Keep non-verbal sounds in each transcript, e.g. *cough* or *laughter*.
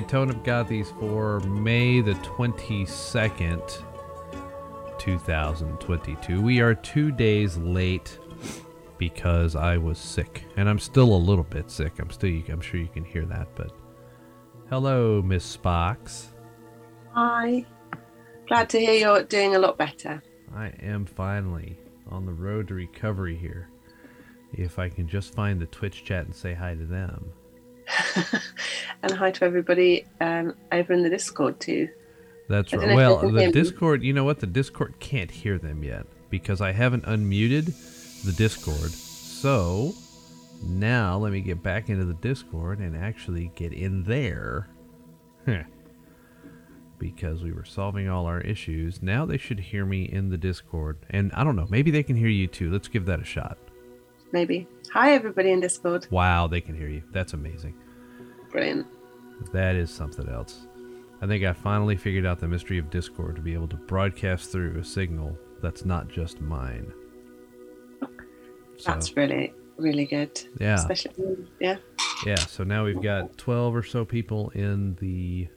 right, Tone of Gothies for May the 22nd, 2022. We are two days late because I was sick, and I'm still a little bit sick. I'm still, I'm sure you can hear that, but hello, Miss Spox. Hi. Glad to hear you're doing a lot better. I am finally on the road to recovery here. If I can just find the Twitch chat and say hi to them. *laughs* and hi to everybody um, over in the Discord too. That's right. Well, the Discord, you know what? The Discord can't hear them yet because I haven't unmuted the Discord. So now let me get back into the Discord and actually get in there. because we were solving all our issues. Now they should hear me in the Discord. And I don't know, maybe they can hear you too. Let's give that a shot. Maybe. Hi, everybody in Discord. Wow, they can hear you. That's amazing. Brilliant. That is something else. I think I finally figured out the mystery of Discord to be able to broadcast through a signal that's not just mine. So, that's really, really good. Yeah. Especially, yeah. Yeah, so now we've got 12 or so people in the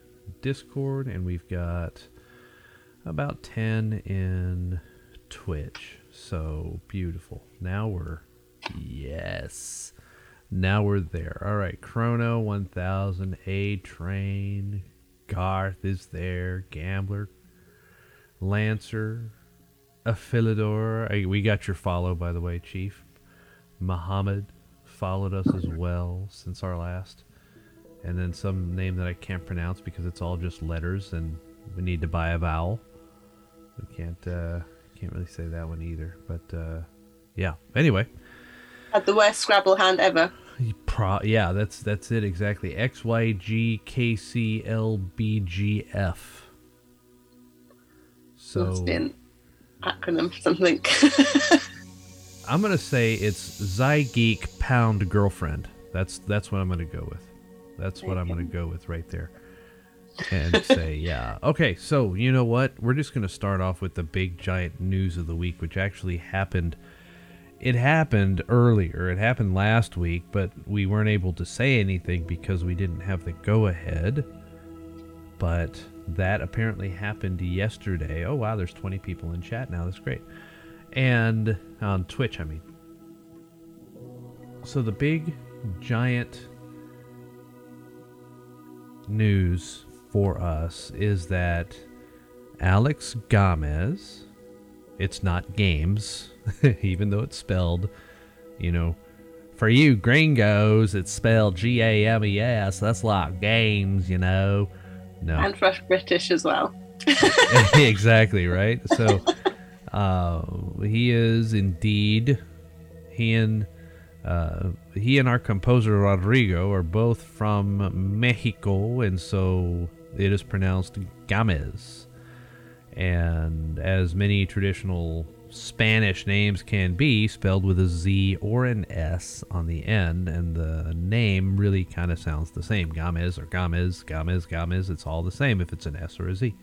Discord, and we've got about 10 in Twitch. So beautiful. Now we're, yes. Now we're there. All right, Chrono 1000, A Train, Garth is there, Gambler, Lancer, Aphilidor. We got your follow, by the way, Chief. Muhammad followed us as well since our last and then some name that I can't pronounce because it's all just letters, and we need to buy a vowel. We can't uh, can't really say that one either. But uh, yeah. Anyway, had the worst Scrabble hand ever. Pro- yeah, that's that's it exactly. X Y G K C L B G F. So must be an acronym something. *laughs* I'm gonna say it's Zygeek Pound Girlfriend. That's that's what I'm gonna go with. That's what I'm going to go with right there. And *laughs* say, yeah. Okay, so you know what? We're just going to start off with the big giant news of the week, which actually happened. It happened earlier. It happened last week, but we weren't able to say anything because we didn't have the go ahead. But that apparently happened yesterday. Oh, wow, there's 20 people in chat now. That's great. And on Twitch, I mean. So the big giant news for us is that Alex Gamez, it's not games, *laughs* even though it's spelled, you know, for you gringos, it's spelled G A M E S. That's like games, you know. No. And for British as well. *laughs* *laughs* exactly, right? So uh, he is indeed, he and uh, he and our composer Rodrigo are both from Mexico, and so it is pronounced Gamez. And as many traditional Spanish names can be, spelled with a Z or an S on the end, and the name really kind of sounds the same. Gamez or Gamez, Gamez, Gamez, it's all the same if it's an S or a Z.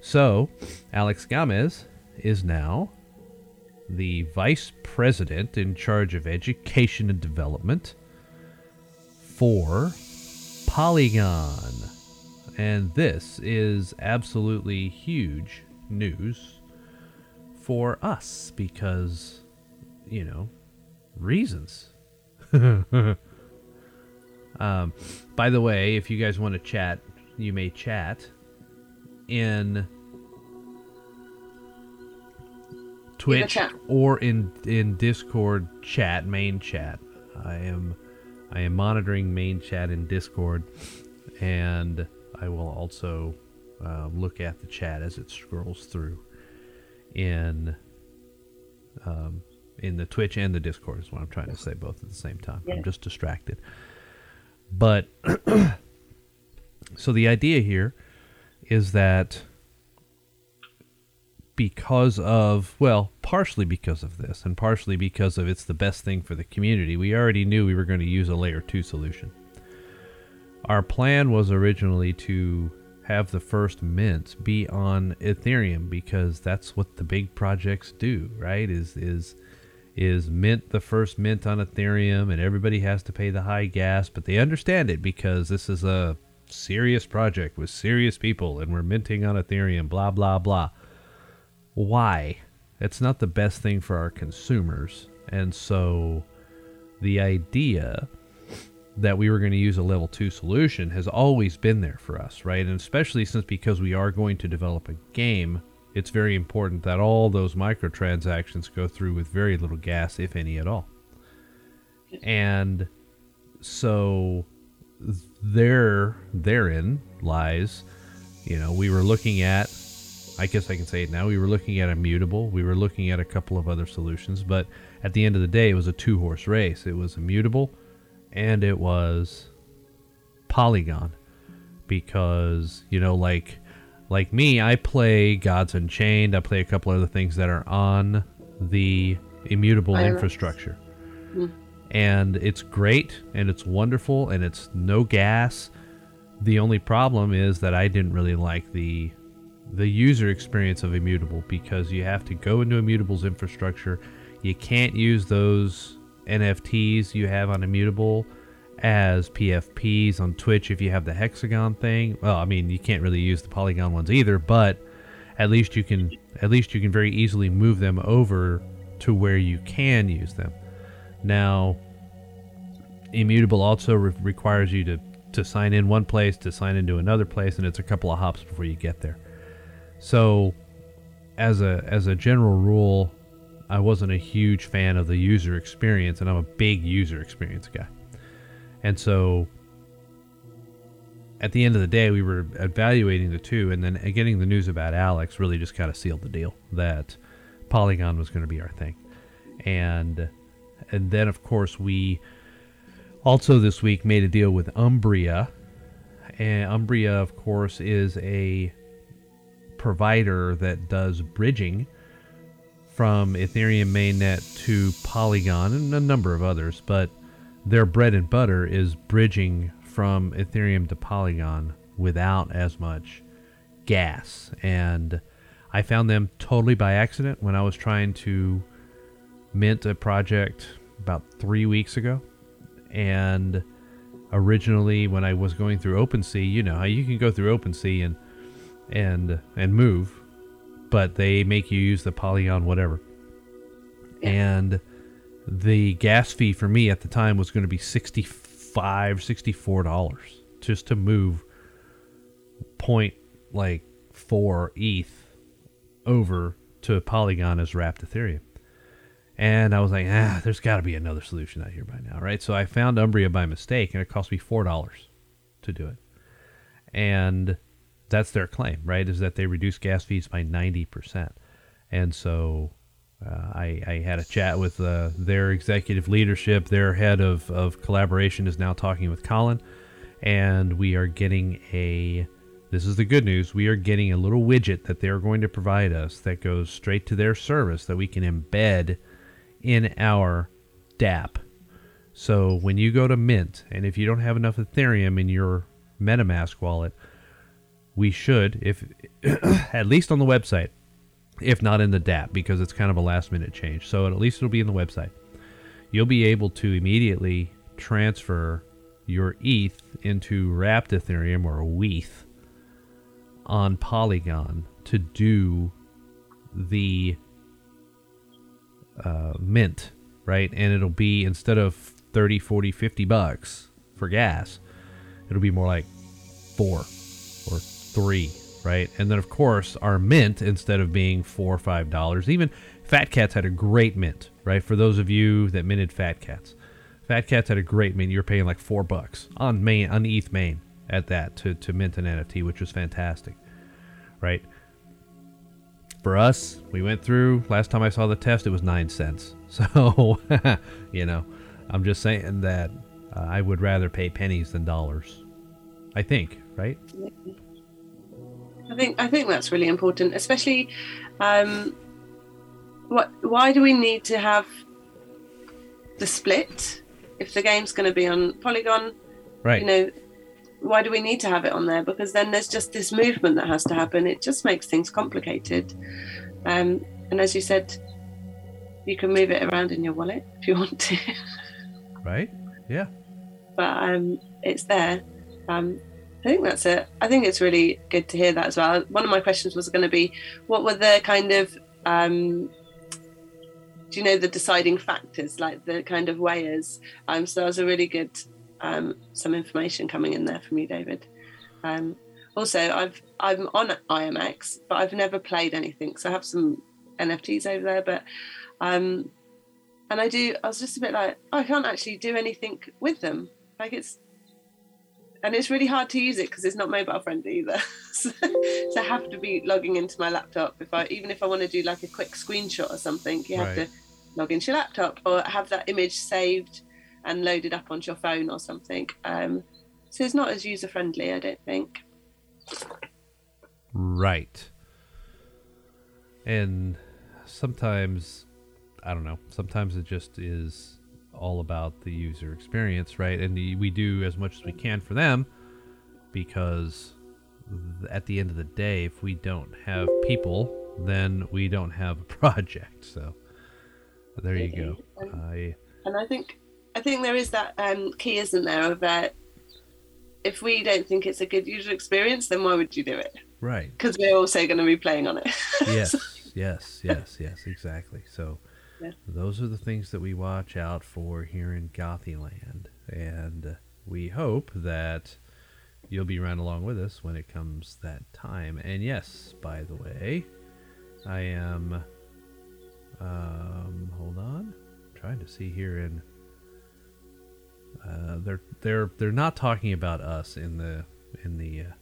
So, Alex Gamez is now the vice president in charge of education and development for Polygon. And this is absolutely huge news for us because, you know, reasons. *laughs* um, by the way, if you guys want to chat, you may chat in Twitch or in in Discord chat, main chat. I am I am monitoring main chat in Discord, and I will also uh, look at the chat as it scrolls through in um, in the Twitch and the Discord is what I'm trying to say both at the same time. Yeah. I'm just distracted. But *clears throat* so the idea here is that because of well partially because of this and partially because of it's the best thing for the community we already knew we were going to use a layer 2 solution our plan was originally to have the first mint be on ethereum because that's what the big projects do right is is is mint the first mint on Ethereum, and everybody has to pay the high gas, but they understand it because this is a serious project with serious people, and we're minting on Ethereum. Blah blah blah. Why? It's not the best thing for our consumers, and so the idea that we were going to use a level 2 solution has always been there for us, right? And especially since because we are going to develop a game, it's very important that all those microtransactions go through with very little gas, if any at all. And so there therein lies, you know, we were looking at I guess I can say it now. We were looking at Immutable. We were looking at a couple of other solutions, but at the end of the day, it was a two horse race. It was Immutable and it was Polygon. Because you know like like me I play Gods Unchained. I play a couple other things that are on the immutable infrastructure. Mm. and it's great and it's wonderful and it's no gas. The only problem is that I didn't really like the the user experience of immutable because you have to go into immutable's infrastructure. You can't use those NFTs you have on Immutable as PFPs on Twitch if you have the hexagon thing. Well, I mean, you can't really use the polygon ones either, but at least you can at least you can very easily move them over to where you can use them. Now, Immutable also re- requires you to to sign in one place to sign into another place and it's a couple of hops before you get there. So, as a as a general rule, I wasn't a huge fan of the user experience, and I'm a big user experience guy. And so at the end of the day, we were evaluating the two, and then getting the news about Alex really just kind of sealed the deal that Polygon was going to be our thing. And and then of course we also this week made a deal with Umbria. And Umbria, of course, is a provider that does bridging from Ethereum mainnet to Polygon and a number of others, but their bread and butter is bridging from Ethereum to Polygon without as much gas. And I found them totally by accident when I was trying to mint a project about three weeks ago. And originally, when I was going through OpenSea, you know how you can go through OpenSea and and and move but they make you use the Polygon whatever. And the gas fee for me at the time was going to be 65 64 dollars just to move point like 4 ETH over to Polygon as wrapped Ethereum. And I was like, ah, there's got to be another solution out here by now, right? So I found Umbria by mistake, and it cost me four dollars to do it. And that's their claim, right? Is that they reduce gas fees by 90%. And so uh, I, I, had a chat with uh, their executive leadership. Their head of, of collaboration is now talking with Colin. And we are getting a, this is the good news, we are getting a little widget that they're going to provide us that goes straight to their service that we can embed in our dApp. So when you go to Mint, and if you don't have enough Ethereum in your MetaMask wallet, we should, if *clears throat* at least on the website, if not in the dApp, because it's kind of a last minute change. So at least it'll be in the website. You'll be able to immediately transfer your ETH into wrapped Ethereum or WETH on Polygon to do the uh, mint, right? And it'll be instead of 30, 40, 50 bucks for gas, it'll be more like four or three, right? And then of course our mint instead of being four or five dollars, even Fat Cats had a great mint, right? For those of you that minted Fat Cats, Fat Cats had a great mint. You're paying like four bucks on main on ETH main at that to to mint an NFT, which was fantastic, right? For us, we went through. Last time I saw the test, it was nine cents. *laughs* So, you know, I'm just saying that uh, I would rather pay pennies than dollars. I think, right? I think I think that's really important, especially. Um, what? Why do we need to have the split if the game's going to be on Polygon? Right. You know, why do we need to have it on there? Because then there's just this movement that has to happen. It just makes things complicated. Um, and as you said, you can move it around in your wallet if you want to. *laughs* right? Yeah. But um, it's there. Um, I think that's it. I think it's really good to hear that as well. One of my questions was going to be, what were the kind of um, do you know the deciding factors, like the kind of weighers? Um, so that was a really good um, some information coming in there from you, David. Um, also, I've I'm on IMX, but I've never played anything, so I have some NFTs over there. But um, and I do. I was just a bit like oh, I can't actually do anything with them. Like it's and it's really hard to use it because it's not mobile friendly either. *laughs* so, so, I have to be logging into my laptop if I even if I want to do like a quick screenshot or something, you have right. to log into your laptop or have that image saved and loaded up onto your phone or something. Um, so it's not as user friendly, I don't think. Right. And sometimes, I don't know, sometimes it just is all about the user experience, right? And the, we do as much as we can for them because at the end of the day, if we don't have people, then we don't have a *laughs* project. So there you go. And I, and I think I think there is that um, key, isn't there, of that if we don't think it's a good user experience, then why would you do it? Right. Because we're also going to be playing on it. *laughs* yes, yes, yes, yes, exactly. So yeah. those are the things that we watch out for here in Gothyland, and we hope that you'll be right along with us when it comes that time. And yes, by the way, I am. Um, hold on, I'm trying to see here in. Uh, they're they're they're not talking about us in the in the uh,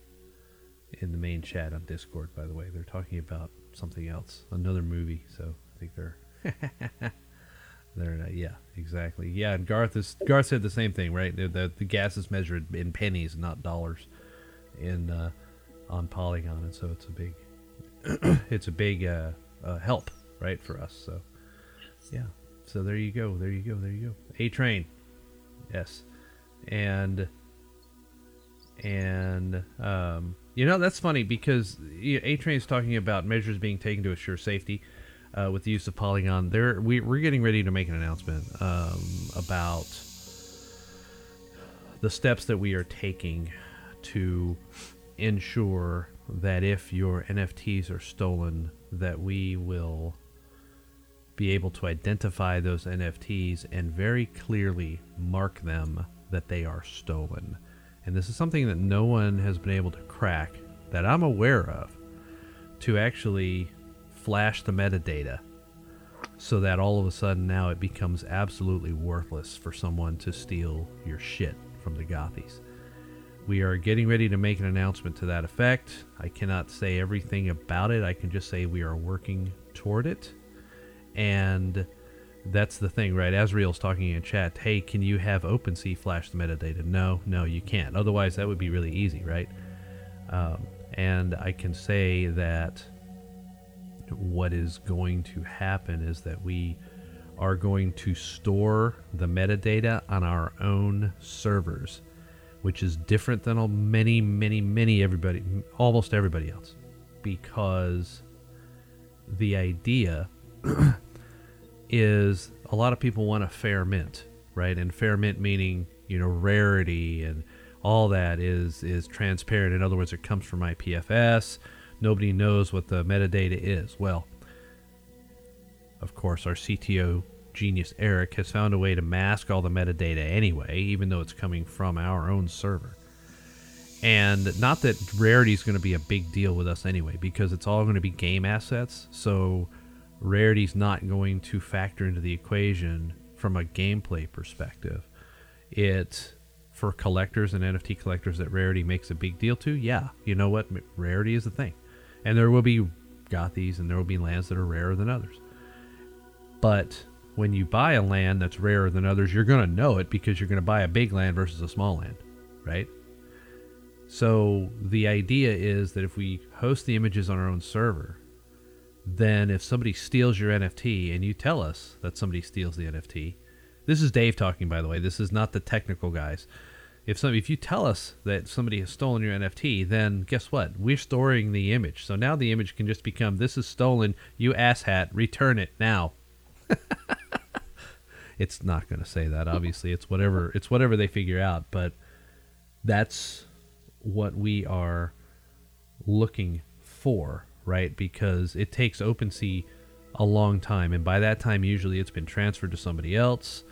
in the main chat on Discord. By the way, they're talking about something else, another movie. So I think they're *laughs* they're uh, yeah exactly yeah. And Garth is Garth said the same thing, right? The the, the gas is measured in pennies, not dollars, in uh, on Polygon, and so it's a big *clears throat* it's a big uh, uh, help right for us. So yeah. So there you go. There you go. There you go. A train. Yes. And and um, you know that's funny because A Train is talking about measures being taken to assure safety uh, with the use of Polygon. There, we, we're getting ready to make an announcement um, about the steps that we are taking to ensure that if your NFTs are stolen, that we will be able to identify those NFTs and very clearly mark them that they are stolen. And this is something that no one has been able to crack that I'm aware of to actually flash the metadata so that all of a sudden now it becomes absolutely worthless for someone to steal your shit from the Gothies. We are getting ready to make an announcement to that effect. I cannot say everything about it. I can just say we are working toward it. And that's the thing, right? Asriel's talking in chat. Hey, can you have OpenSea flash the metadata? No, no, you can't. Otherwise, that would be really easy, right? Um, and I can say that what is going to happen is that we are going to store the metadata on our own servers, which is different than many, many, many everybody, almost everybody else, because the idea *clears throat* is a lot of people want a fair mint, right? And fair mint meaning you know rarity and all that is is transparent. In other words, it comes from IPFS. Nobody knows what the metadata is. Well, of course, our CTO genius Eric has found a way to mask all the metadata anyway, even though it's coming from our own server. And not that rarity is going to be a big deal with us anyway, because it's all going to be game assets. So rarity's not going to factor into the equation from a gameplay perspective. It for collectors and NFT collectors that rarity makes a big deal to, yeah, you know what? Rarity is a thing. And there will be Gothies and there will be lands that are rarer than others. But when you buy a land that's rarer than others, you're going to know it because you're going to buy a big land versus a small land, right? So the idea is that if we host the images on our own server, then if somebody steals your NFT and you tell us that somebody steals the NFT, this is Dave talking, by the way. This is not the technical guys. If some, if you tell us that somebody has stolen your NFT, then guess what? We're storing the image. So now the image can just become this is stolen. You asshat, return it now. *laughs* it's not going to say that. Obviously, it's whatever it's whatever they figure out. But that's what we are looking for, right? Because it takes OpenSea a long time, and by that time, usually it's been transferred to somebody else.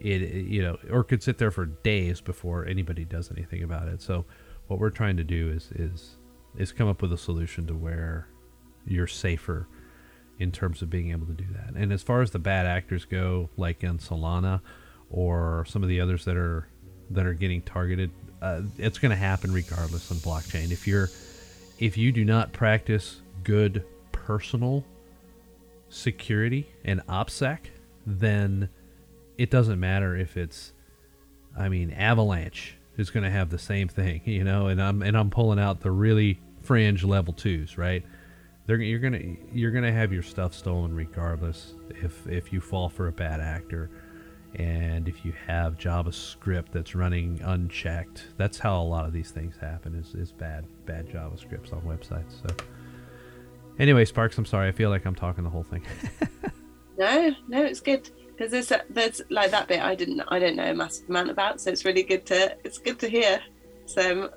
It, you know, or could sit there for days before anybody does anything about it. So, what we're trying to do is is is come up with a solution to where you're safer in terms of being able to do that. And as far as the bad actors go, like in Solana or some of the others that are that are getting targeted, uh, it's going to happen regardless on blockchain. If you're if you do not practice good personal security and OPSEC, then it doesn't matter if it's I mean Avalanche is going to have the same thing, *laughs* you know, and I'm and I'm pulling out the really fringe level 2s, right? They're, you're gonna you're gonna have your stuff stolen regardless if if you fall for a bad actor and if you have JavaScript that's running unchecked. That's how a lot of these things happen is, is bad bad JavaScripts on websites. So anyway, Sparks, I'm sorry. I feel like I'm talking the whole thing. *laughs* no, no, it's good because there's there's like that bit I didn't I don't know a massive amount about, so it's really good to it's good to hear. So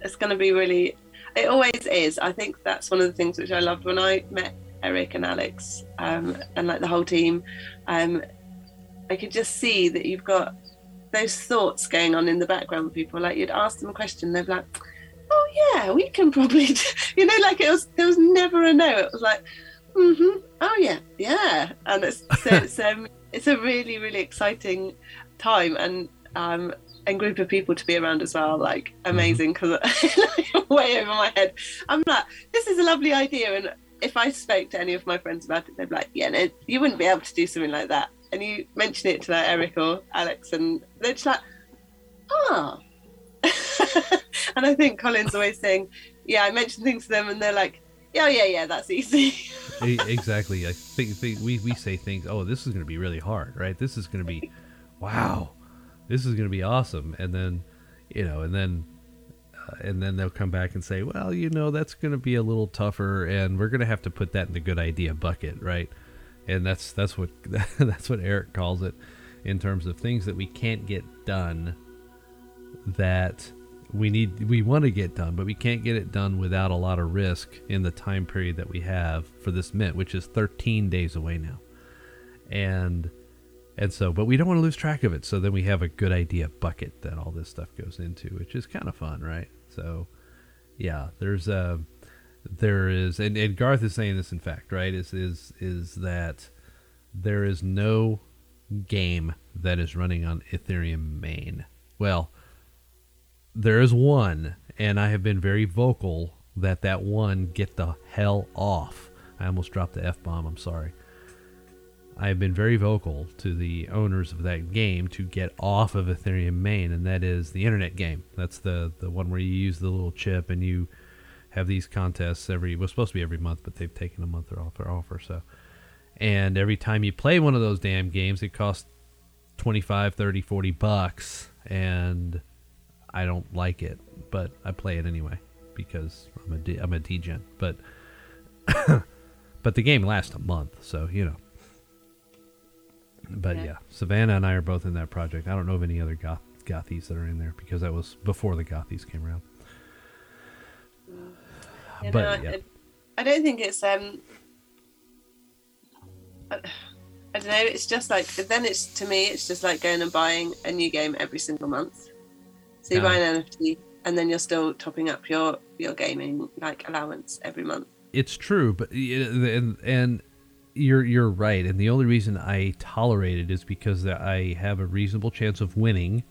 it's going to be really it always is. I think that's one of the things which I loved when I met Eric and Alex um, and like the whole team. Um, I could just see that you've got those thoughts going on in the background with people. Like you'd ask them a question, they'd be like, "Oh yeah, we can probably," *laughs* you know, like it was. There was never a no. It was like, "Mm-hmm. Oh yeah, yeah," and it's so it's um, it's a really really exciting time and um, and group of people to be around as well. Like mm-hmm. amazing because mm-hmm. *laughs* way over my head. I'm like, this is a lovely idea. And if I spoke to any of my friends about it, they'd be like, yeah, no, you wouldn't be able to do something like that. And you mention it to like Eric or Alex, and they're just like, ah. Oh. *laughs* and I think Colin's always saying, yeah, I mentioned things to them, and they're like, yeah, yeah, yeah, that's easy. *laughs* exactly. I think, think we, we say things, oh, this is going to be really hard, right? This is going to be, wow this is going to be awesome and then you know and then uh, and then they'll come back and say well you know that's going to be a little tougher and we're going to have to put that in the good idea bucket right and that's that's what *laughs* that's what Eric calls it in terms of things that we can't get done that we need we want to get done but we can't get it done without a lot of risk in the time period that we have for this mint which is 13 days away now and and so, but we don't want to lose track of it. So then we have a good idea bucket that all this stuff goes into, which is kind of fun, right? So, yeah, there's a, there is, and, and Garth is saying this in fact, right? Is is is that there is no game that is running on Ethereum main. Well, there is one, and I have been very vocal that that one get the hell off. I almost dropped the f bomb. I'm sorry. I have been very vocal to the owners of that game to get off of Ethereum main, and that is the internet game. That's the the one where you use the little chip and you have these contests every. was supposed to be every month, but they've taken a month or off or so. And every time you play one of those damn games, it costs 25, 30, 40 bucks, and I don't like it, but I play it anyway because I'm a de- I'm a degen. But *coughs* but the game lasts a month, so you know but yeah. yeah. Savannah and I are both in that project. I don't know of any other goth gothies that are in there because that was before the gothies came around. *sighs* You but know, yeah. I, I, don't think it's um. I, I don't know. It's just like then it's to me. It's just like going and buying a new game every single month. So you buy an NFT, and then you're still topping up your your gaming like allowance every month. It's true, but and and you're you're right, and the only reason I tolerate it is because I have a reasonable chance of winning,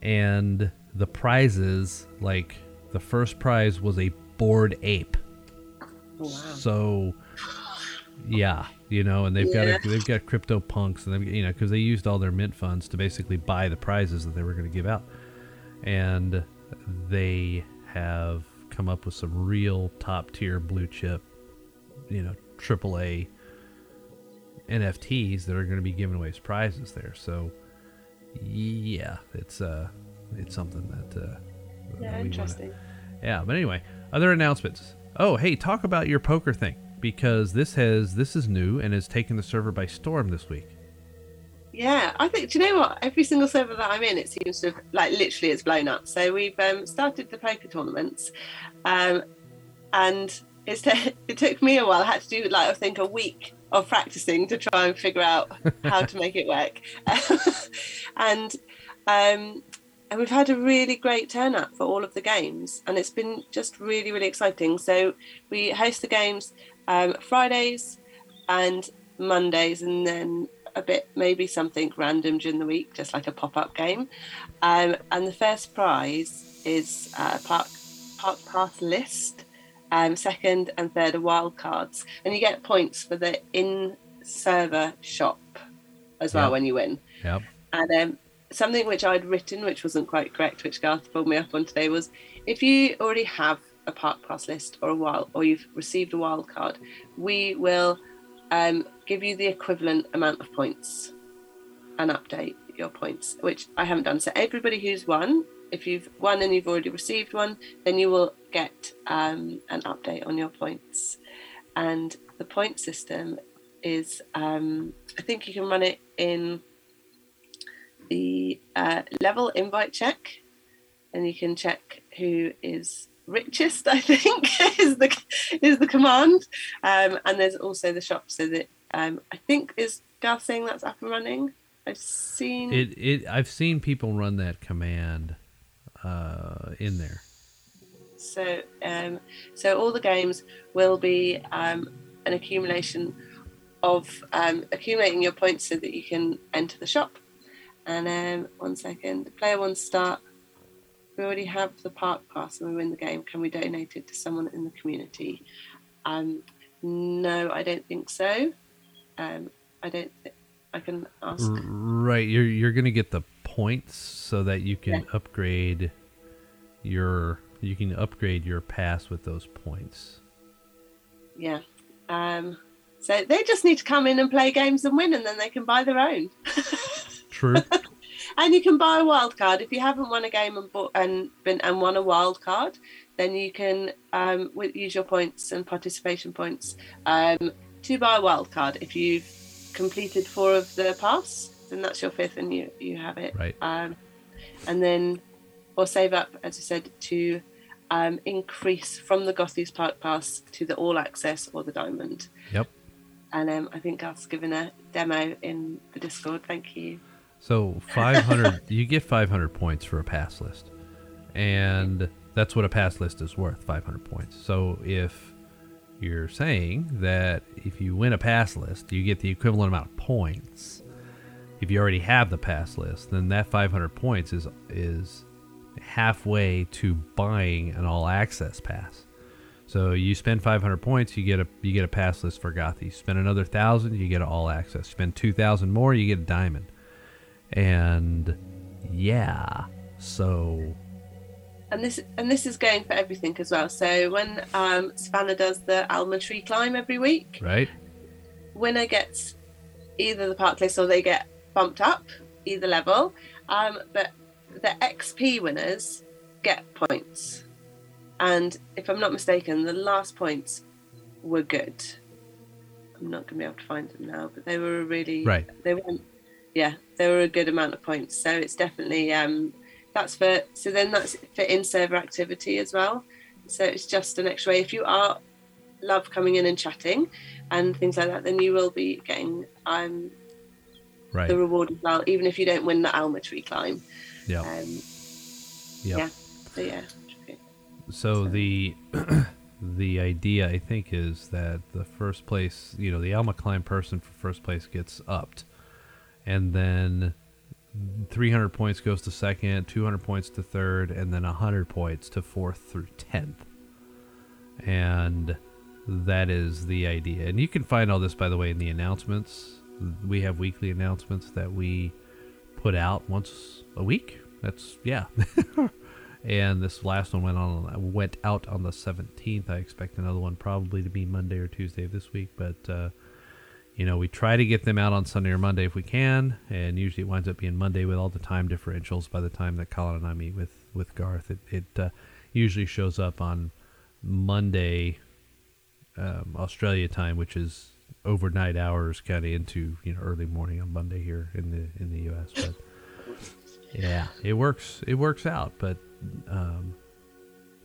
and the prizes like the first prize was a bored ape. Oh, wow. So, yeah, you know, and they've yeah. got a, they've got crypto punks, and they've you know because they used all their mint funds to basically buy the prizes that they were going to give out, and they have come up with some real top tier blue chip, you know, AAA NFTs that are going to be giving away as prizes there. So, yeah, it's uh, it's something that uh, yeah, interesting. Wanna, yeah, but anyway, other announcements. Oh, hey, talk about your poker thing. because this has this is new and has taken the server by storm this week. Yeah, I think. Do you know what? Every single server that I'm in, it seems to have, like literally it's blown up. So we've um, started the poker tournaments, um, and it's t- *laughs* it took me a while. I had to do like I think a week of practicing to try and figure out how to make it work, *laughs* and um, and we've had a really great turnout for all of the games, and it's been just really really exciting. So we host the games um, Fridays and Mondays, and then a bit, maybe something random during the week, just like a pop up game. Um, and the first prize is a park park pass list. Um, second and third are wild cards, and you get points for the in server shop as well Yep. when you win. Yep. And um, something which I'd written, which wasn't quite correct, which Garth pulled me up on today, was if you already have a park pass list or a wild, or you've received a wild card, we will um, give you the equivalent amount of points and update your points, which I haven't done. So everybody who's won, if you've won and you've already received one, then you will get um, an update on your points. And the point system is, um, I think you can run it in the uh, level invite check, and you can check who is richest. I think *laughs* is the is the command, um, and there's also the shop. So that um, I think is Garth saying that's up and running. I've seen It it I've seen people run that command uh, in there. So, um, so all the games will be um, an accumulation of um, accumulating your points so that you can enter the shop. And um, one second, player one start. We already have the park pass and we win the game. Can we donate it to someone in the community? Um, no, I don't think so. Um, I don't. Th- I can ask. Right, you're you're gonna get the points so that you can Yeah. upgrade your you can upgrade your pass with those points. Yeah. Um, so they just need to come in and play games and win, and then they can buy their own. True. *laughs* And you can buy a wild card if you haven't won a game and bought and been and won a wild card. Then you can um, use your points and participation points um, to buy a wild card. If you've completed four of the pass, then that's your fifth, and you you have it. Right. Um, and then or save up, as I said, to um, increase from the Gothies Park Pass to the All Access or the Diamond. Yep. And um, I think Garth's given a demo in the Discord. Thank you. So 500, *laughs* you get 500 points for a pass list, and that's what a pass list is worth, 500 points. So if you're saying that if you win a pass list, you get the equivalent amount of points. If you already have the pass list, then that 500 points is is halfway to buying an all access pass. So you spend 500 points, you get a you get a pass list for Gothi. You spend another thousand, you get an all access. Spend 2,000 more, you get a diamond. And yeah, so and this and this is going for everything as well. So when um, Savannah does the Alma Tree climb every week, right, winner gets either the park list or they get bumped up either level. Um, but the XP winners get points, and if I'm not mistaken, the last points were good. I'm not going to be able to find them now, but they were really Right. They weren't. Yeah, there were a good amount of points. So it's definitely um, that's for so then that's for in server activity as well. So it's just an extra way. If you are love coming in and chatting and things like that, then you will be getting um, right, the reward as well, even if you don't win the Alma tree climb. yeah, Um, yeah. yeah. So yeah. okay. So the *clears throat* the idea I think is that the first place, you know, the Alma climb person for first place gets upped, and then 300 points goes to second, 200 points to third, and then 100 points to fourth through 10th. And that is the idea. And you can find all this, by the way, in the announcements. We have weekly announcements that we put out once a week. That's yeah. *laughs* and this last one went on went out on the 17th. I expect another one probably to be Monday or Tuesday of this week, but uh, you know we try to get them out on Sunday or Monday if we can, and usually it winds up being Monday with all the time differentials. By the time that Colin and I meet with with Garth, it it uh, usually shows up on Monday um, Australia time, which is overnight hours, kind of into you know early morning on Monday here in the in the U.S. But yeah, it works. It works out. But um,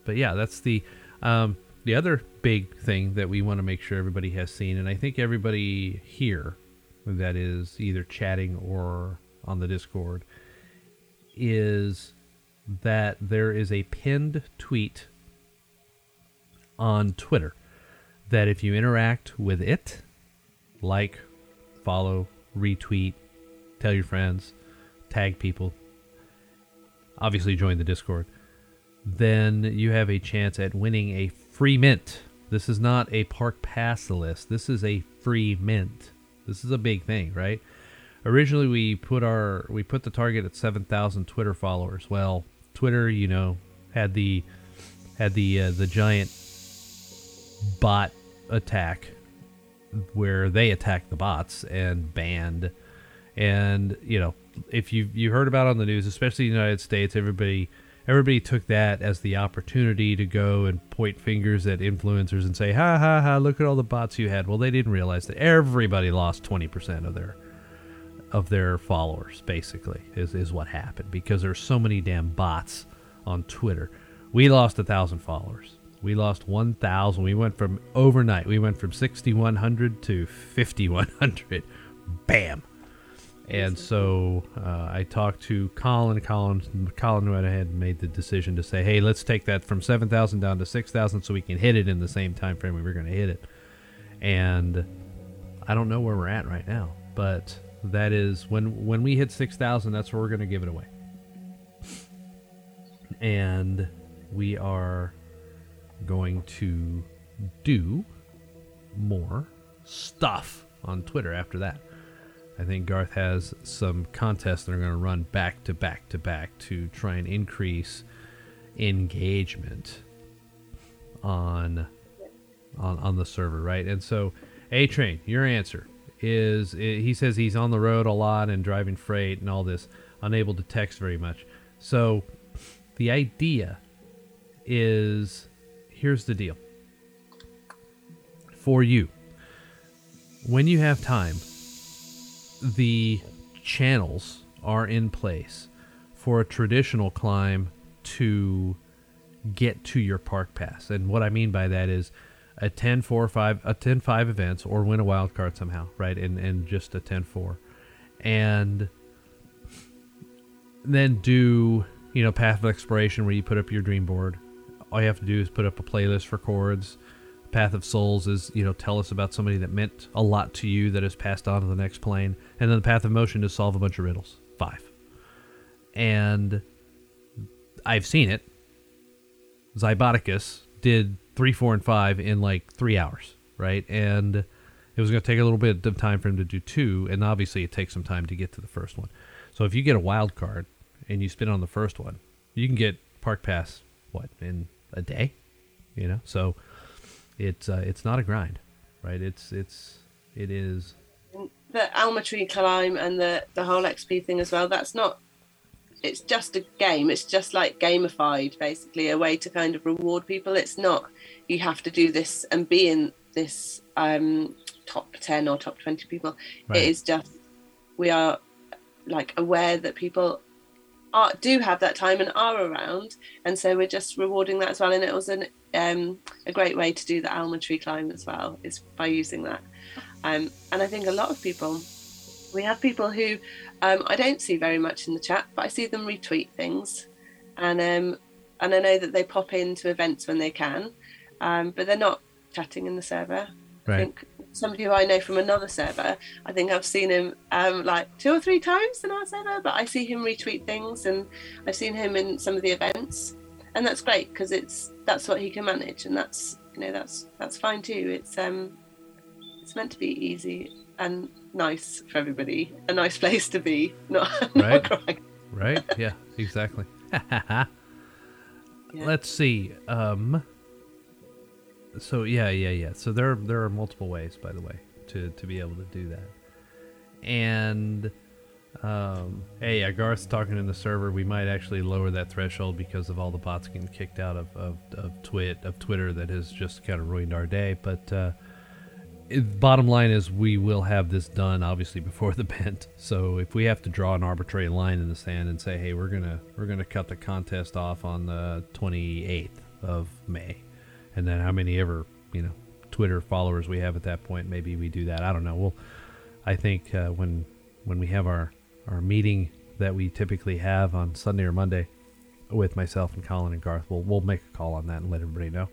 but yeah, that's the um, the other big thing that we want to make sure everybody has seen, and I think everybody here that is either chatting or on the Discord is that there is a pinned tweet on Twitter that if you interact with it, like, follow, retweet, tell your friends, tag people, obviously join the Discord, then you have a chance at winning a free mint. This is not a park pass list. This is a free mint. This is a big thing, right? Originally, we put our we put the target at seven thousand Twitter followers. Well, Twitter, you know, had the had the uh, the giant bot attack where they attacked the bots and banned and you know if you you heard about on the news especially the United States everybody everybody took that as the opportunity to go and point fingers at influencers and say ha ha ha look at all the bots you had well they didn't realize that everybody lost 20% of their of their followers basically is, is what happened because there's so many damn bots on Twitter we lost a thousand followers we lost 1,000. We went from overnight, we went from 6,100 to 5,100. Bam. And so uh, I talked to Colin. Colin, Colin went ahead and made the decision to say, "Hey, let's take that from seven thousand down to six thousand, so we can hit it in the same time frame we were going to hit it." And I don't know where we're at right now, but that is when when we hit six thousand, that's where we're going to give it away. And we are going to do more stuff on Twitter after that. I think Garth has some contests that are going to run back to back to back to try and increase engagement on on on the server, right? And so, A Train, your answer is eh, he says he's on the road a lot and driving freight and all this, unable to text very much. So, the idea is here's the deal for you when you have time the channels are in place for a traditional climb to get to your park pass. And what i mean by that is a 10 4 5 a 10 5 events or win a wild card somehow right? And and just a 10 4 and then do you know path of exploration where you put up your dream board. All you have to do is put up a playlist for chords. Path of Souls is, you know, tell us about somebody that meant a lot to you that has passed on to the next plane. And then the Path of Motion is solve a bunch of riddles. Five. And I've seen it. Zyboticus did three, four, and five in like three hours, right? And it was going to take a little bit of time for him to do two, and obviously it takes some time to get to the first one. So if you get a wild card and you spin on the first one, you can get Park Pass what in a day, you know. So it's uh, it's not a grind, right? It's it's it is the Alma Tree climb and the the whole XP thing as well. That's not. It's just a game. It's just like gamified, basically, a way to kind of reward people. It's not you have to do this and be in this um, top ten or top twenty people. Right. It is just we are like aware that people are, do have that time and are around, and so we're just rewarding that as well. And it was an um, a great way to do the almond tree climb as well is by using that. Um, and I think a lot of people, we have people who um, I don't see very much in the chat, but I see them retweet things, and um, and I know that they pop into events when they can, um, but they're not chatting in the server. Right. I think somebody who I know from another server. I think I've seen him um, like two or three times in our server, but I see him retweet things, and I've seen him in some of the events, and that's great because it's that's what he can manage, and that's you know that's that's fine too. It's um it's meant to be easy and nice for everybody, a nice place to be, not, *laughs* right, not right, yeah, exactly. *laughs* yeah. Let's see. Um, so yeah, yeah, yeah. So there there are multiple ways, by the way, to to be able to do that. And Um, hey, yeah, Garth's talking in the server. We might actually lower that threshold because of all the bots getting kicked out of of, of Twit of Twitter that has just kind of ruined our day. But uh, bottom line is, we will have this done obviously before *laughs* the bent. So if we have to draw an arbitrary line in the sand and say, hey, we're gonna we're gonna cut the contest off on the 28th of May, and then how many ever you know Twitter followers we have at that point, maybe we do that. I don't know. Well, I think uh, when when we have our our meeting that we typically have on Sunday or Monday with myself and Colin and Garth, we'll we'll make a call on that and let everybody know,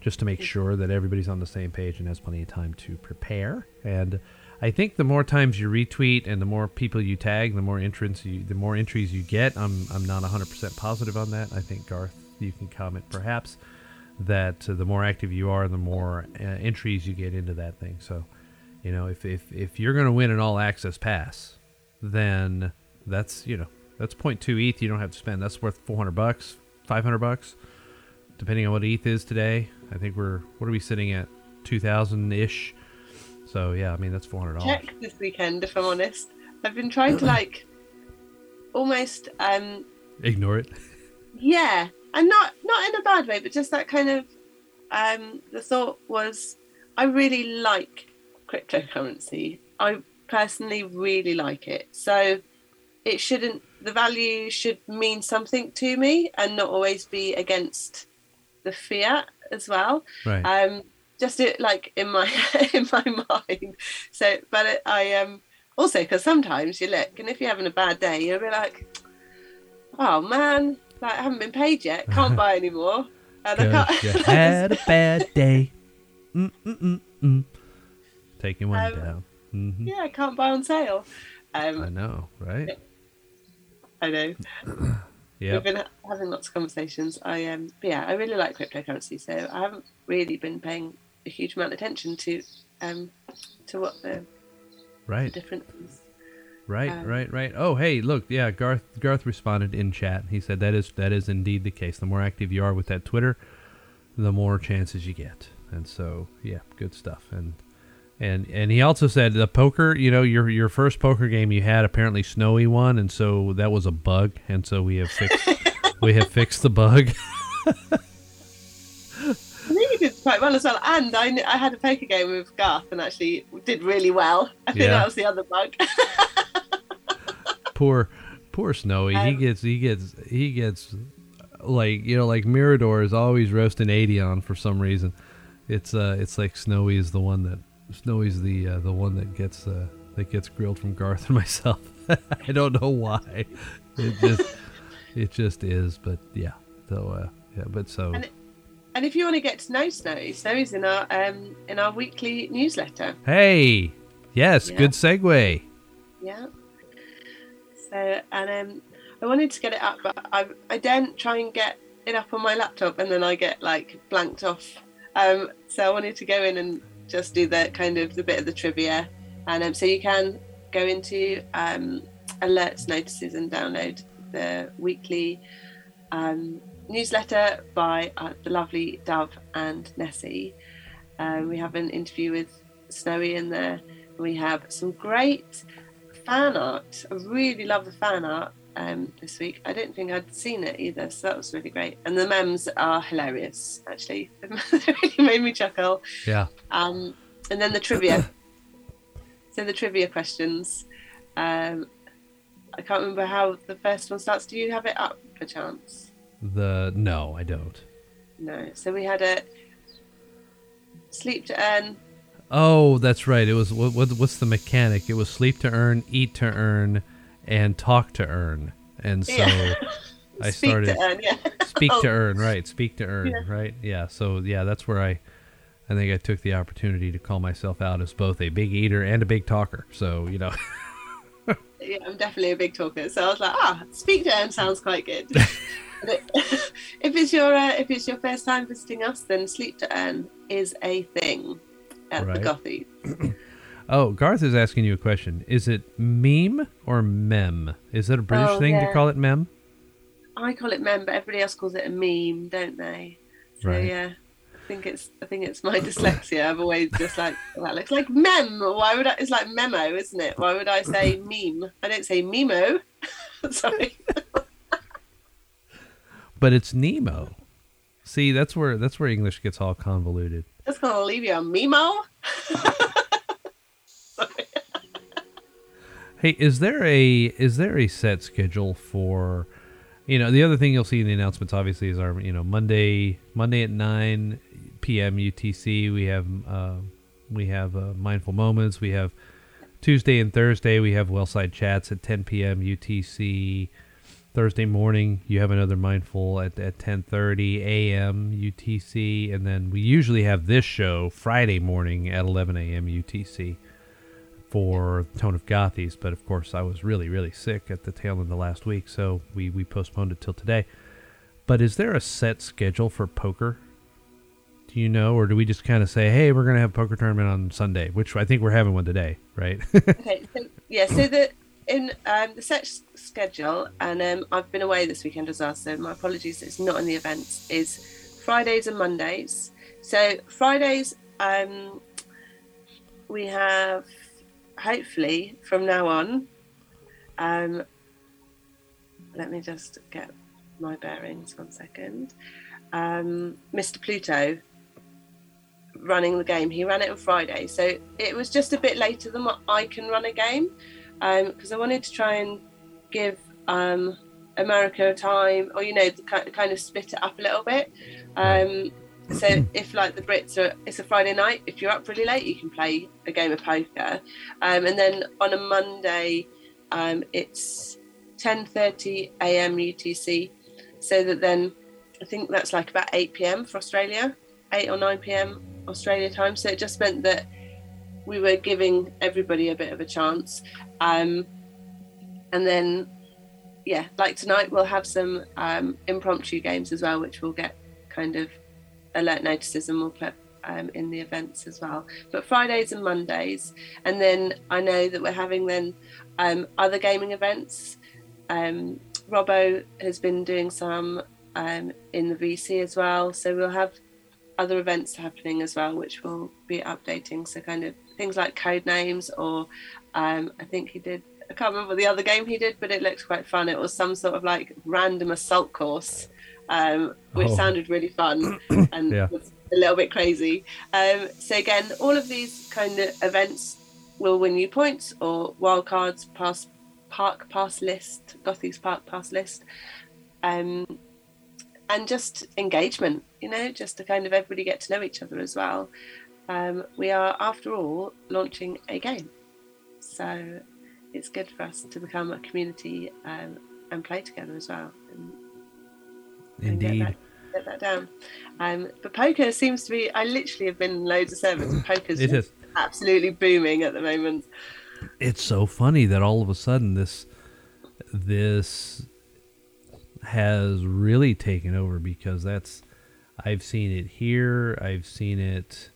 just to make sure that everybody's on the same page and has plenty of time to prepare. And I think the more times you retweet and the more people you tag, the more entrants you, the more entries you get. I'm I'm not 100% positive on that. I think Garth, you can comment perhaps that uh, the more active you are, the more uh, entries you get into that thing. So, you know, if if if you're going to win an all access pass then that's you know that's 0.2 ETH you don't have to spend. That's worth 400 bucks, 500 bucks, depending on what ETH is today. I think we're what are we sitting at 2,000 ish. So yeah, I mean that's 400 dollars. Check this weekend, if I'm honest. I've been trying to like almost um ignore it. Yeah, and not not in a bad way, but just that kind of um the thought was I really like cryptocurrency. I personally really like it. So it shouldn't the value should mean something to me and not always be against the fiat as well. Right. Um, just it like in my *laughs* in my mind. So, but it, I um also because sometimes you look and if you're having a bad day, you'll be like, oh man, like I haven't been paid yet, can't *laughs* buy anymore. And I can't. you *laughs* had a bad day. Mm-mm-mm-mm. Taking one um, down. Mm-hmm. Yeah, I can't buy on sale. Um, I know, right? I know. yeah. We've *clears throat* been having lots of conversations. I um, yeah, I really like cryptocurrency, so I haven't really been paying a huge amount of attention to um, to what the right the differences. Right, um, right, right. Oh, hey, look, yeah, Garth Garth responded in chat. He said that is that is indeed the case. The more active you are with that Twitter, the more chances you get. And so, yeah, good stuff. And and and he also said the poker, you know, your your first poker game you had apparently Snowy won, and so that was a bug, and so we have fixed *laughs* we have fixed the bug. *laughs* quite well as well, and I I had a poker game with Garth and actually did really well. *laughs* I think yeah. that was the other bug. poor *laughs* poor Snowy, um, he gets he gets he gets like you know like Mirador is always roasting eighty on for some reason. It's uh it's like Snowy is the one that Snowy's the uh, the one that gets uh, that gets grilled from Garth and *laughs* myself. I don't know why. It just it just is, but yeah. So uh, yeah, but so. And, and if you want to get to know Snowy, Snowy's in our um in our weekly newsletter. Hey, yes, yeah. good segue. Yeah. So and um, I wanted to get it up, but I I didn't try and get it up on my laptop, and then I get like blanked off. Um, so I wanted to go in and just do the kind of the bit of the trivia. And um, so you can go into um, alerts, notices, and download the weekly um, newsletter by uh, the lovely Dove and Nessie. Um, we have an interview with Snowy in there. We have some great fan art. I really love the fan art um, this week. I don't think I'd seen it either, so that was really great. And the memes are hilarious, actually. *laughs* they really made me chuckle. Yeah. Um, and then the trivia. so the trivia questions. Um, I can't remember how the first one starts. Do you have it up, perchance? The no, I don't. No. So we had a sleep to earn. Oh, that's right. It was what, what, What's the mechanic? It was sleep to earn, eat to earn, and talk to earn. And so yeah. I *laughs* started to earn, yeah. speak oh. to earn, right? Speak to earn, yeah. right? Yeah. So yeah, that's where I I think I took the opportunity to call myself out as both a big eater and a big talker. So you know. *laughs* yeah, I'm definitely a big talker. So I was like, ah, speak to earn sounds quite good. *laughs* *laughs* if it's your uh, if it's your first time visiting us, then sleep to earn is a thing at right. the Gothies. *clears throat* Oh, Garth is asking you a question. Is it meme or mem? Is it a British oh, thing yeah. to call it mem? I call it mem, but everybody else calls it a meme, don't they? So right. yeah. I think it's I think it's my *laughs* dyslexia. I've always just like well, that looks like mem. Why would I? It's like memo, isn't it? Why would I say *laughs* meme? I don't say memo. *laughs* Sorry. but it's Nemo. See, that's where that's where English gets all convoluted. Just gonna leave you a memo. hey, is there a is there a set schedule for? You know, the other thing you'll see in the announcements, obviously, is our you know Monday Monday at nine p.m. UTC. We have uh, we have uh, mindful moments. We have Tuesday and Thursday. We have Wellside chats at 10 p.m. UTC. Thursday morning, you have another mindful at, at 10:30 a.m. UTC, and then we usually have this show Friday morning at 11 a.m. UTC for Tone of Gothies. But of course, I was really, really sick at the tail end of last week, so we we postponed it till today. But is there a set schedule for poker? Do you know, or do we just kind of say, "Hey, we're going to have a poker tournament on Sunday," which I think we're having one today, right? *laughs* okay, so, yeah. So the in um, the set schedule, and um, I've been away this weekend as well, so my apologies, it's not in the events, is Fridays and Mondays. So, Fridays, um, we have hopefully from now on, um, let me just get my bearings one second. Um, Mr. Pluto running the game. He ran it on Friday, so it was just a bit later than what I can run a game because um, I wanted to try and give um, America time, or you know, kind of split it up a little bit. Um, so if like the Brits are, it's a Friday night. If you're up really late, you can play a game of poker, um, and then on a Monday, um, it's 10:30 a.m. UTC, so that then I think that's like about 8 p.m. for Australia, 8 or 9 p.m. Australia time. So it just meant that we were giving everybody a bit of a chance. Um, and then, yeah, like tonight, we'll have some um, impromptu games as well, which we'll get kind of alert notices and we'll put um, in the events as well. But Fridays and Mondays. And then I know that we're having then um, other gaming events. Um, Robbo has been doing some um, in the VC as well. So we'll have other events happening as well, which we'll be updating. So kind of things like code names, or um, I think he did. I can't remember the other game he did, but it looked quite fun. It was some sort of like random assault course, um, which oh. sounded really fun *clears throat* and yeah. was a little bit crazy. Um, so again, all of these kind of events will win you points or wildcards, pass park pass list, Gothies park pass list. Um, and just engagement, you know, just to kind of everybody get to know each other as well. Um, we are, after all, launching a game, so it's good for us to become a community um, and play together as well. And, Indeed. And get, that, get, that, down. Um, but poker seems to be. I literally have been in loads of servers. Poker's it is. absolutely booming at the moment. It's so funny that all of a sudden this this has really taken over because that's I've seen it here. I've seen it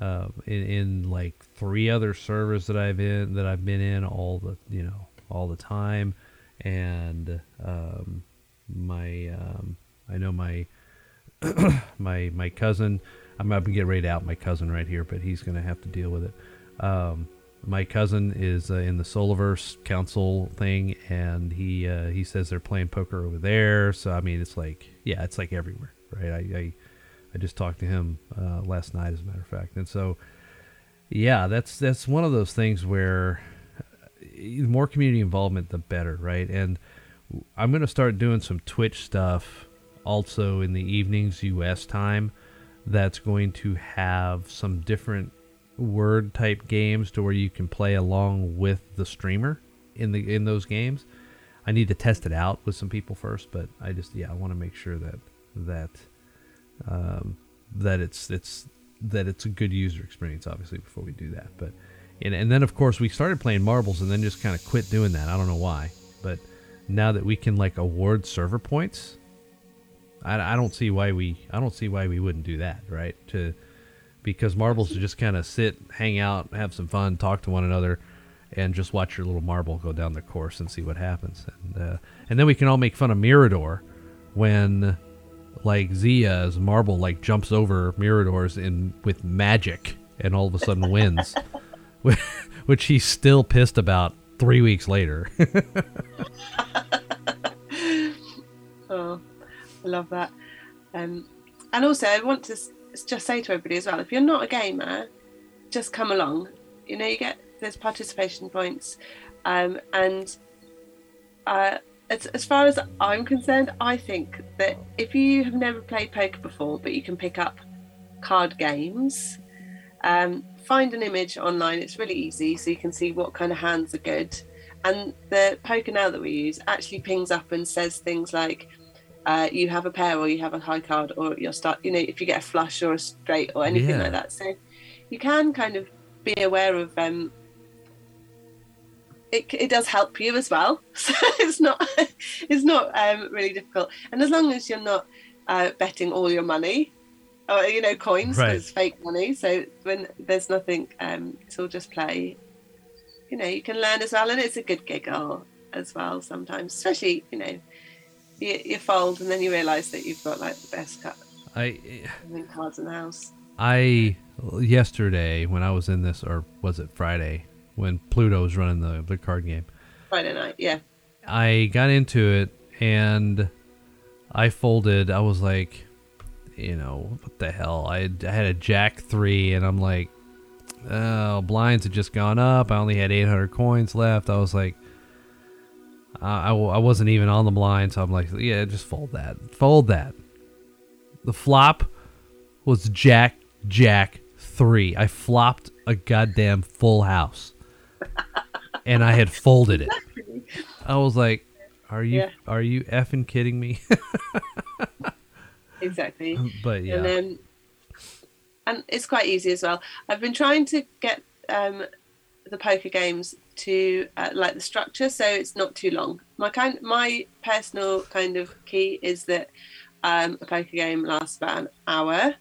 uh, in, in like three other servers that I've in that I've been in all the you know all the time, and um, my um, I know my *coughs* my my cousin. I'm about to get to out my cousin right here, but he's to have to deal with it. Um, my cousin is uh, in the Solaverse Council thing, and he uh, he says they're playing poker over there. So I mean, it's like yeah, it's like everywhere, right? I I, I just talked to him uh, last night, as a matter of fact, and so yeah, that's that's one of those things where the uh, more community involvement, the better, right? And I'm going to start doing some Twitch stuff also in the evenings U.S. time. That's going to have some different word type games to where you can play along with the streamer in the in those games. I need to test it out with some people first, but I just yeah I want to make sure that that um, that it's it's that it's a good user experience obviously before we do that. But and and then of course we started playing marbles and then just kind of quit doing that. I don't know why, but now that we can like award server points, I, I don't see why we I don't see why we wouldn't do that right to because marbles to just kind of sit, hang out, have some fun, talk to one another, and just watch your little marble go down the course and see what happens. And uh, and then we can all make fun of Mirador when like Zia's marble like jumps over Mirador's in with magic and all of a sudden wins, *laughs* which he's still pissed about three weeks later. *laughs* *laughs* oh, I love that. Um, and also, I want to just say to everybody as well: if you're not a gamer, just come along. You know, you get there's participation points, um, and uh, as, as far as I'm concerned, I think that if you have never played poker before, but you can pick up card games, um, find an image online. It's really easy, so you can see what kind of hands are good. And the poker now that we use actually pings up and says things like, uh, "You have a pair, or you have a high card, or you're start." You know, if you get a flush or a straight or anything Yeah. like that. So you can kind of be aware of um, it, it does help you as well. *laughs* So it's not it's not um, really difficult. And as long as you're not uh, betting all your money, or you know coins, Right. it's fake money. So when there's nothing, um, it's all just play. You know, you can learn as well, and it's a good giggle as well sometimes. Especially you know, you, you fold and then you realise that you've got like the best cut, I cards in the house. I yesterday when I was in this, or was it Friday when Pluto was running the the card game. Friday night, yeah. I got into it and I folded. I was like, you know, what the hell? I had, I had a jack three, and I'm like, oh, blinds had just gone up. I only had 800 coins left. I was like, I I wasn't even on the blind, so I'm like, yeah, just fold that. Fold that. The flop was jack, jack three. I flopped a goddamn full house. And I had folded it. I was like, "Are you Yeah. are you effing kidding me?" *laughs* Exactly. but yeah, and then and it's quite easy as well i've been trying to get um the poker games to uh, like the structure so it's not too long my kind my personal kind of key is that um a poker game lasts about an hour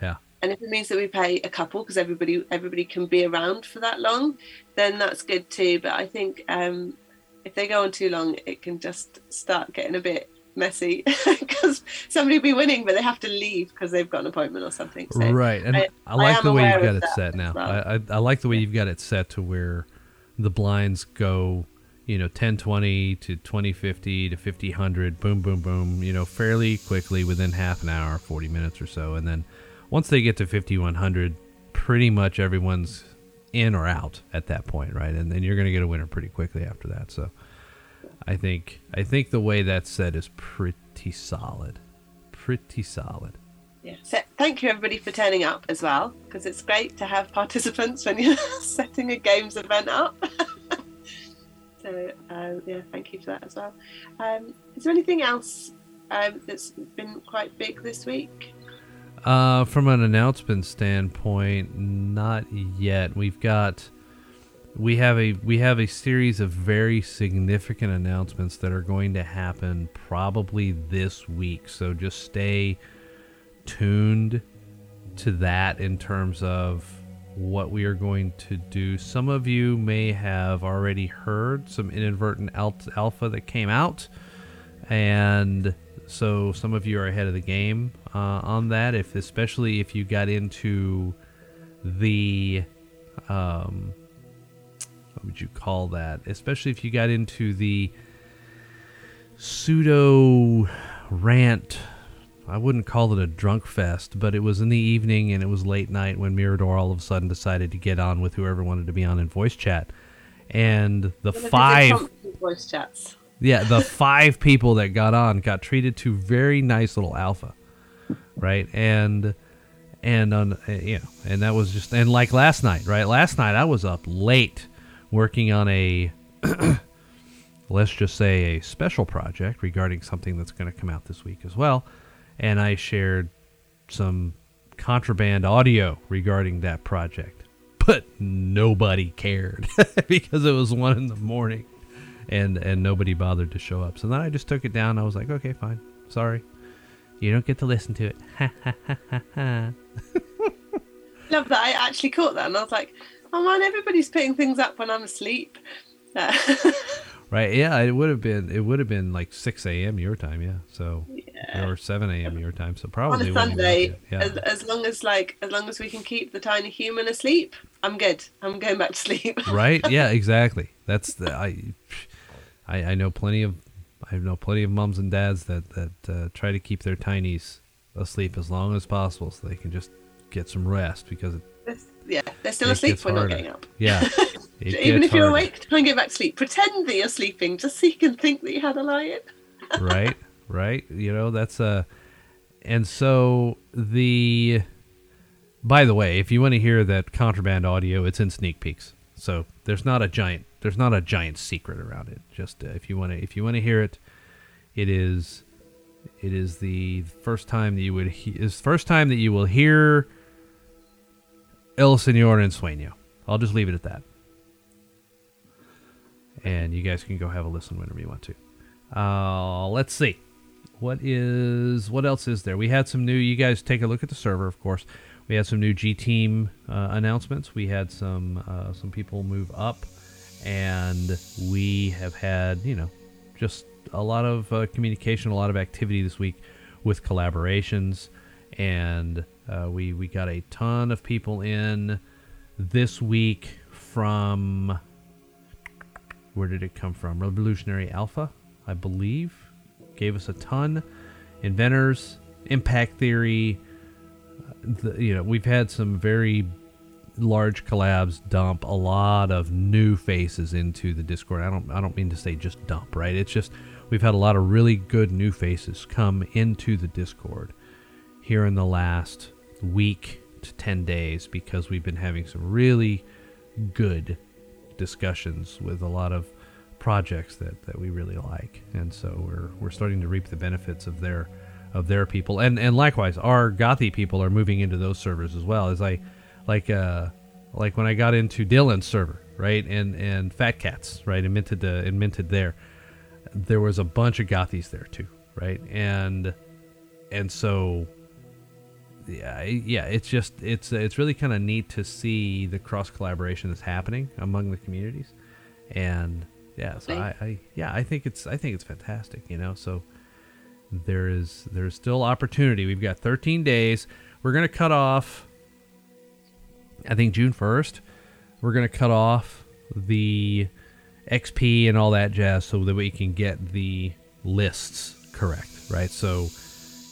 Yeah. And if it means that we pay a couple because everybody everybody can be around for that long then that's good too but i think um if they go on too long it can just start getting a bit messy *laughs* because somebody will be winning but they have to leave because they've got an appointment or something so right. And I, I- like I the way you've got it set now. well. I, I I like the way you've got it set to where the blinds go, you know, 10 20 to 20 50 to 50 100, boom boom boom, you know, fairly quickly within half an hour, 40 minutes or so, and then once they get to 5100, pretty much everyone's in or out at that point, right? And then you're going to get a winner pretty quickly after that. So I think I think the way that's set is pretty solid. Pretty solid. yeah so thank you everybody for turning up as well because it's great to have participants when you're *laughs* setting a games event up *laughs* so uh, yeah thank you for that as well um, is there anything else um, that's been quite big this week Uh, from an announcement standpoint, not yet. We've got we have a we have a series of very significant announcements that are going to happen probably this week. So just stay tuned to that in terms of what we are going to do. Some of you may have already heard some inadvertent alpha that came out and so some of you are ahead of the game uh, on that. If especially if you got into the, um, what would you call that? Especially if you got into the pseudo rant. I wouldn't call it a drunk fest, but it was in the evening and it was late night when Mirador all of a sudden decided to get on with whoever wanted to be on in voice chat. And the five voice chats yeah, the five people that got on got treated to very nice little alpha, right? And and on you know, and that was just and like last night, right? Last night I was up late working on a *clears throat* let's just say a special project regarding something that's going to come out this week as well, and I shared some contraband audio regarding that project, but nobody cared *laughs* because it was one in the morning and and nobody bothered to show up. So then I just took it down. I was like, okay, fine, sorry, you don't get to listen to it. love that *laughs* i actually caught that and i was like oh man everybody's putting things up when i'm asleep *laughs* right? Yeah, it would have been it would have been like six a.m. your time. Yeah, so Yeah. or 7 a.m. your time. So probably on a Sunday. Yeah. as, as long as like as long as we can keep the tiny human asleep, I'm good. I'm going back to *laughs* sleep. right? Yeah, exactly. That's the I, I I know plenty of I know plenty of moms and dads that that uh, try to keep their tinies asleep as long as possible so they can just get some rest because it, yeah, they're still asleep. when We're not getting up. yeah, *laughs* Even if you're awake, try and get back to sleep. Pretend that you're sleeping, just so you can think that you had a lie in. right? Right? You know that's uh and so the by the way, if you want to hear that contraband audio, it's in sneak peeks. So there's not a giant there's not a giant secret around it. Just uh, if you want to if you want to hear it, it is it is the first time that you would he- is first time that you will hear El Señor en Sueño. I'll just leave it at that. And you guys can go have a listen whenever you want to. Uh, let's see. What is what else is there? We had some new. You guys take a look at the server, of course. We had some new G Team uh, announcements. We had some uh, some people move up, and we have had you know just a lot of uh, communication, a lot of activity this week with collaborations, and uh, we we got a ton of people in this week from where did it come from? Revolutionary Alpha, I believe, gave us a ton. Inventors, Impact Theory. uh, The, you know, we've had some very large collabs dump a lot of new faces into the Discord. I don't, I don't mean to say just dump, right? It's just we've had a lot of really good new faces come into the Discord here in the last week to 10 days because we've been having some really good discussions with a lot of projects that, that we really like and so we're we're starting to reap the benefits of their of their people and and likewise our gothy people are moving into those servers as well as i like uh like when i got into dylan's server right and and fat cats right and minted uh, and minted there there was a bunch of gothies there too right and and so yeah, yeah, it's just it's it's really kind of neat to see the cross collaboration that's happening among the communities, and yeah, so I, I yeah I think it's I think it's fantastic, you know. So there is there's still opportunity. We've got 13 days. We're gonna cut off. I think June 1st. We're gonna cut off the XP and all that jazz so that we can get the lists correct, right? So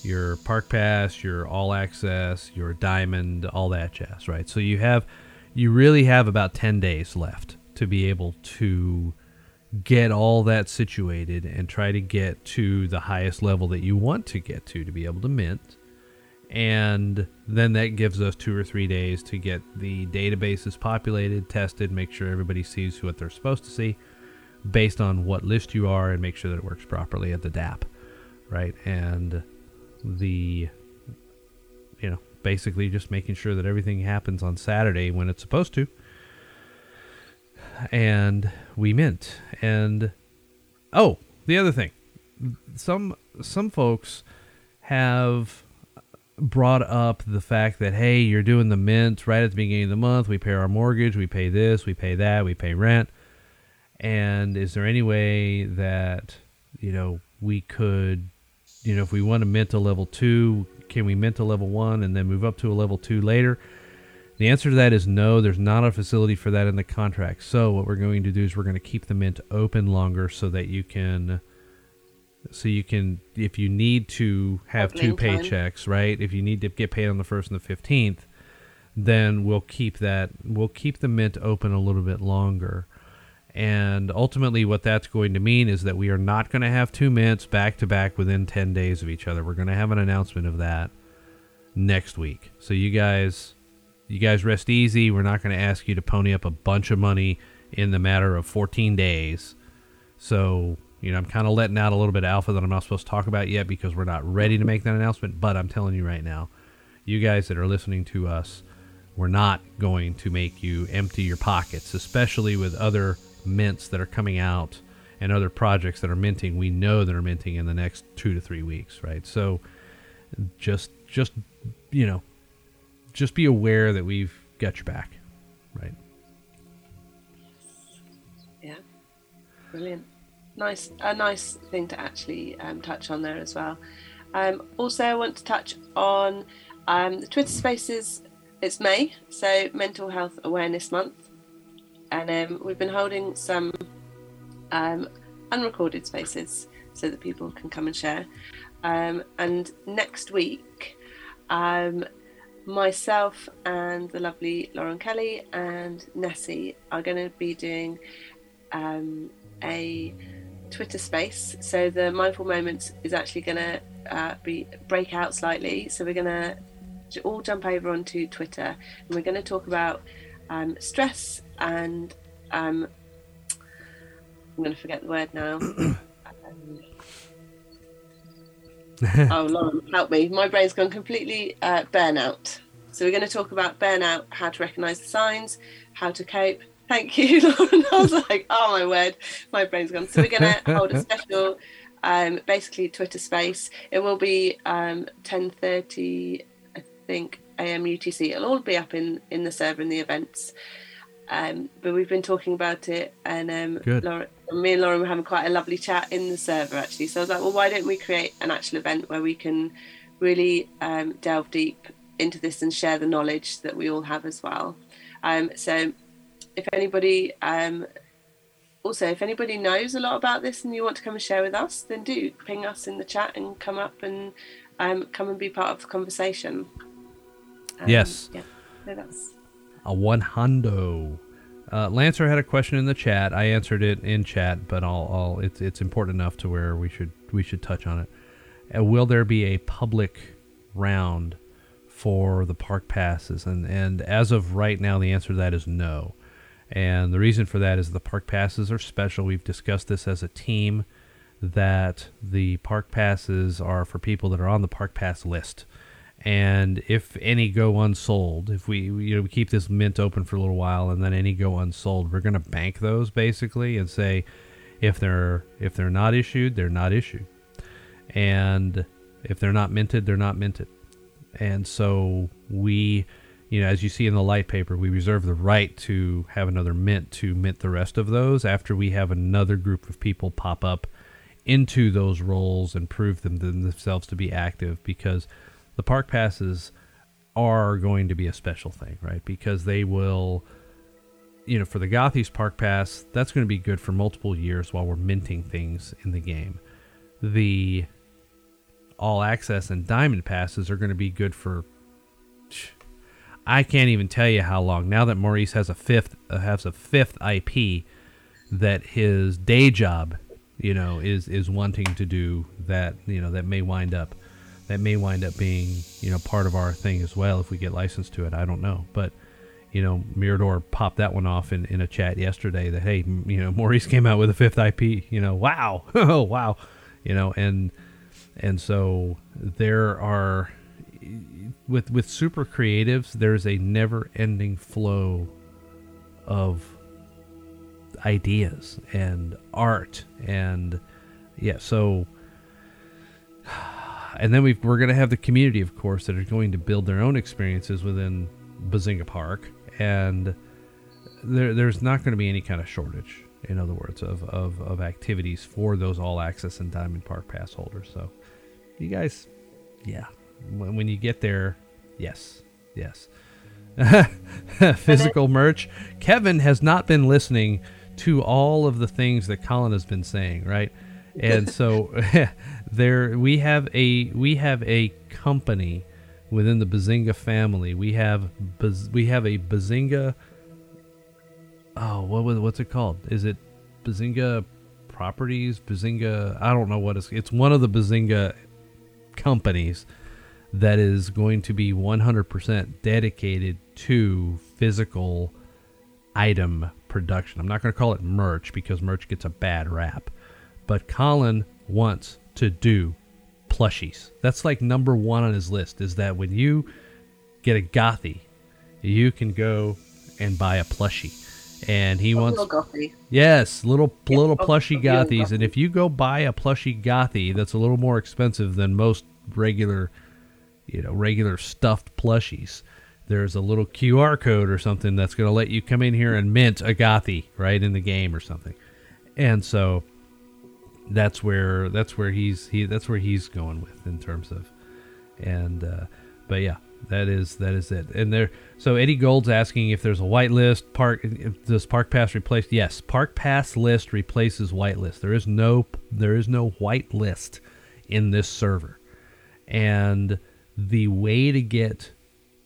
your park pass, your all access, your diamond, all that jazz, right? So you have you really have about 10 days left to be able to get all that situated and try to get to the highest level that you want to get to to be able to mint. And then that gives us 2 or 3 days to get the databases populated, tested, make sure everybody sees what they're supposed to see based on what list you are and make sure that it works properly at the dApp, right? And the you know basically just making sure that everything happens on Saturday when it's supposed to. And we mint. And oh the other thing. Some some folks have brought up the fact that hey you're doing the mint right at the beginning of the month we pay our mortgage we pay this we pay that we pay rent and is there any way that you know we could you know, if we want to mint a level two, can we mint a level one and then move up to a level two later? The answer to that is no. There's not a facility for that in the contract. So what we're going to do is we're going to keep the mint open longer so that you can, so you can, if you need to have two Opening time. paychecks, right? If you need to get paid on the first and the fifteenth, then we'll keep that. We'll keep the mint open a little bit longer. And ultimately, what that's going to mean is that we are not going to have two mints back to back within 10 days of each other. We're going to have an announcement of that next week. So you guys, you guys rest easy. We're not going to ask you to pony up a bunch of money in the matter of 14 days. So, you know, I'm kind of letting out a little bit of alpha that I'm not supposed to talk about yet because we're not ready to make that announcement. But I'm telling you right now, you guys that are listening to us, we're not going to make you empty your pockets, especially with other mints that are coming out and other projects that are minting. We know that are minting in the next two to three weeks, right? So just, just, you know, just be aware that we've got your back, right? Yeah, brilliant. Nice, a nice thing to actually um, touch on there as well. Um, also, I want to touch on um, the Twitter Spaces. It's May, so Mental Health Awareness Month, and um, we've been holding some um, unrecorded spaces so that people can come and share. Um, and next week, myself and the lovely Lauren Kelly and Nessie are going to be doing a Twitter space. So the mindful moments is actually going to uh, be break out slightly. So we're going to all jump over onto Twitter and we're going to talk about um, stress and um, I'm going to forget the word now. *coughs* oh, Lauren, help me. My brain's gone completely uh, burnout. So, we're going to talk about burnout, how to recognize the signs, how to cope. Thank you, *laughs* Lauren. I was like, oh, my word, my brain's gone. So, we're going *laughs* to hold a special, um, basically, Twitter space. It will be um, 10.30, I think, AM UTC. It'll all be up in, in the server in the events. Um, but we've been talking about it, and um, Laura, me and Lauren were having quite a lovely chat in the server actually. So I was like, well, why don't we create an actual event where we can really um, delve deep into this and share the knowledge that we all have as well. Um, so if anybody, um, also if anybody knows a lot about this and you want to come and share with us, then do ping us in the chat and come up and um, come and be part of the conversation. yes. Yeah. So that's a one hundo. Uh, Lancer had a question in the chat. I answered it in chat, but I'll, I'll it's it's important enough to where we should we should touch on it. Uh, will there be a public round for the park passes? And and as of right now, the answer to that is no. And the reason for that is the park passes are special. We've discussed this as a team that the park passes are for people that are on the park pass list and if any go unsold, if we you know we keep this mint open for a little while and then any go unsold, we're going to bank those basically and say if they're if they're not issued, they're not issued, and if they're not minted, they're not minted, and so we. You know, as you see in the light paper, we reserve the right to have another mint to mint the rest of those after we have another group of people pop up into those roles and prove them themselves to be active because the park passes are going to be a special thing, right? Because they will, you know, for the Gothies Park Pass, that's going to be good for multiple years while we're minting things in the game. The All Access and Diamond Passes are going to be good for. I can't even tell you how long. Now that Maurice has a fifth uh, has a fifth IP, that his day job, you know, is is wanting to do that. You know, that may wind up that may wind up being you know part of our thing as well if we get licensed to it. I don't know, but you know Mirador popped that one off in, in a chat yesterday that hey you know *laughs* Maurice came out with a fifth IP. You know wow *laughs* oh wow you know and and so there are with with super creatives there's a never ending flow of ideas and art and yeah so *sighs* and then we are going to have the community, of course, that are going to build their own experiences within Bazinga Park, and there, there's not going to be any kind of shortage, in other words, of, of, of activities for those all access and Diamond Park pass holders. So, you guys, yeah, when, when you get there, yes, yes. *laughs* Physical merch. Kevin has not been listening to all of the things that Colin has been saying, right? And so *laughs* there we have a we have a company within the Bazinga family. We have we have a Bazinga. Oh, what was what's it called? Is it Bazinga Properties? Bazinga? I don't know what it's. It's one of the Bazinga companies that is going to be 100% dedicated to physical item production. I'm not going to call it merch because merch gets a bad rap, but Colin wants to do plushies. That's like number one on his list is that when you get a gothy, you can go and buy a plushie. And he a wants little yes, little yeah, little plushy gothies. And if you go buy a plushy gothy, that's a little more expensive than most regular, you know, regular stuffed plushies. There's a little QR code or something that's going to let you come in here and mint a right in the game or something. And so that's where that's where he's he that's where he's going with in terms of and uh, but yeah that is that is it and there so eddie gold's asking if there's a whitelist park does park pass replace yes park pass list replaces whitelist there is no there is no white list in this server and the way to get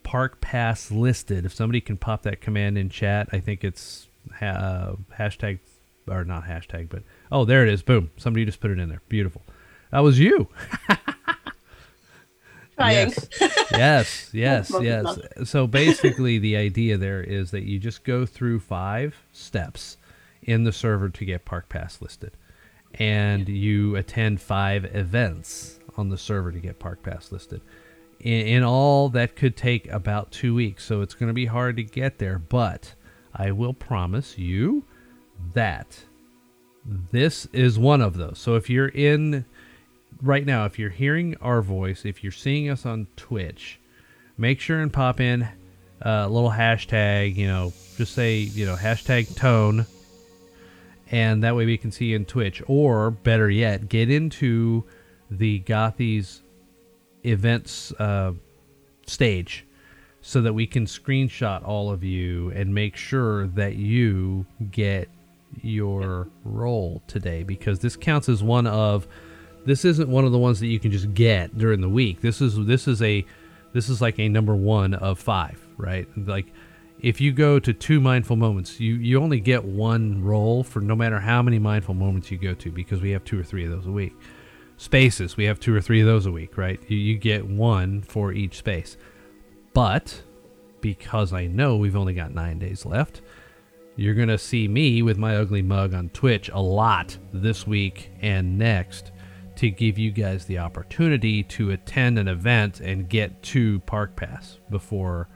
park pass listed. If somebody can pop that command in chat i think it's ha- uh, hashtag or not hashtag but oh there it is. Boom. Somebody just put it in there. Beautiful. That was you. *laughs* Trying. Yes, yes, *laughs* yes, yes. So basically, the idea there is that you just go through five steps in the server to get Park Pass listed, and you attend five events on the server to get Park Pass listed. In, in all, that could take about two weeks, so it's going to be hard to get there. But I will promise you that this is one of those. So if you're in right now, if you're hearing our voice, if you're seeing us on Twitch, make sure and pop in uh, a little hashtag, you know, just say, you know, hashtag tone. And that way we can see in Twitch. Or better yet, get into the Gothies events uh, stage so that we can screenshot all of you and make sure that you get your role today because this counts as one of this isn't one of the ones that you can just get during the week. This is this is a this is like a number one of five, right? Like if you go to two mindful moments, you you only get one role for no matter how many mindful moments you go to because we have two or three of those a week. Spaces, we have two or three of those a week, right? You, you get one for each space. But because I know we've only got nine days left, you're going to see me with my ugly mug on Twitch a lot this week and next to give you guys the opportunity to attend an event and get to Park Pass before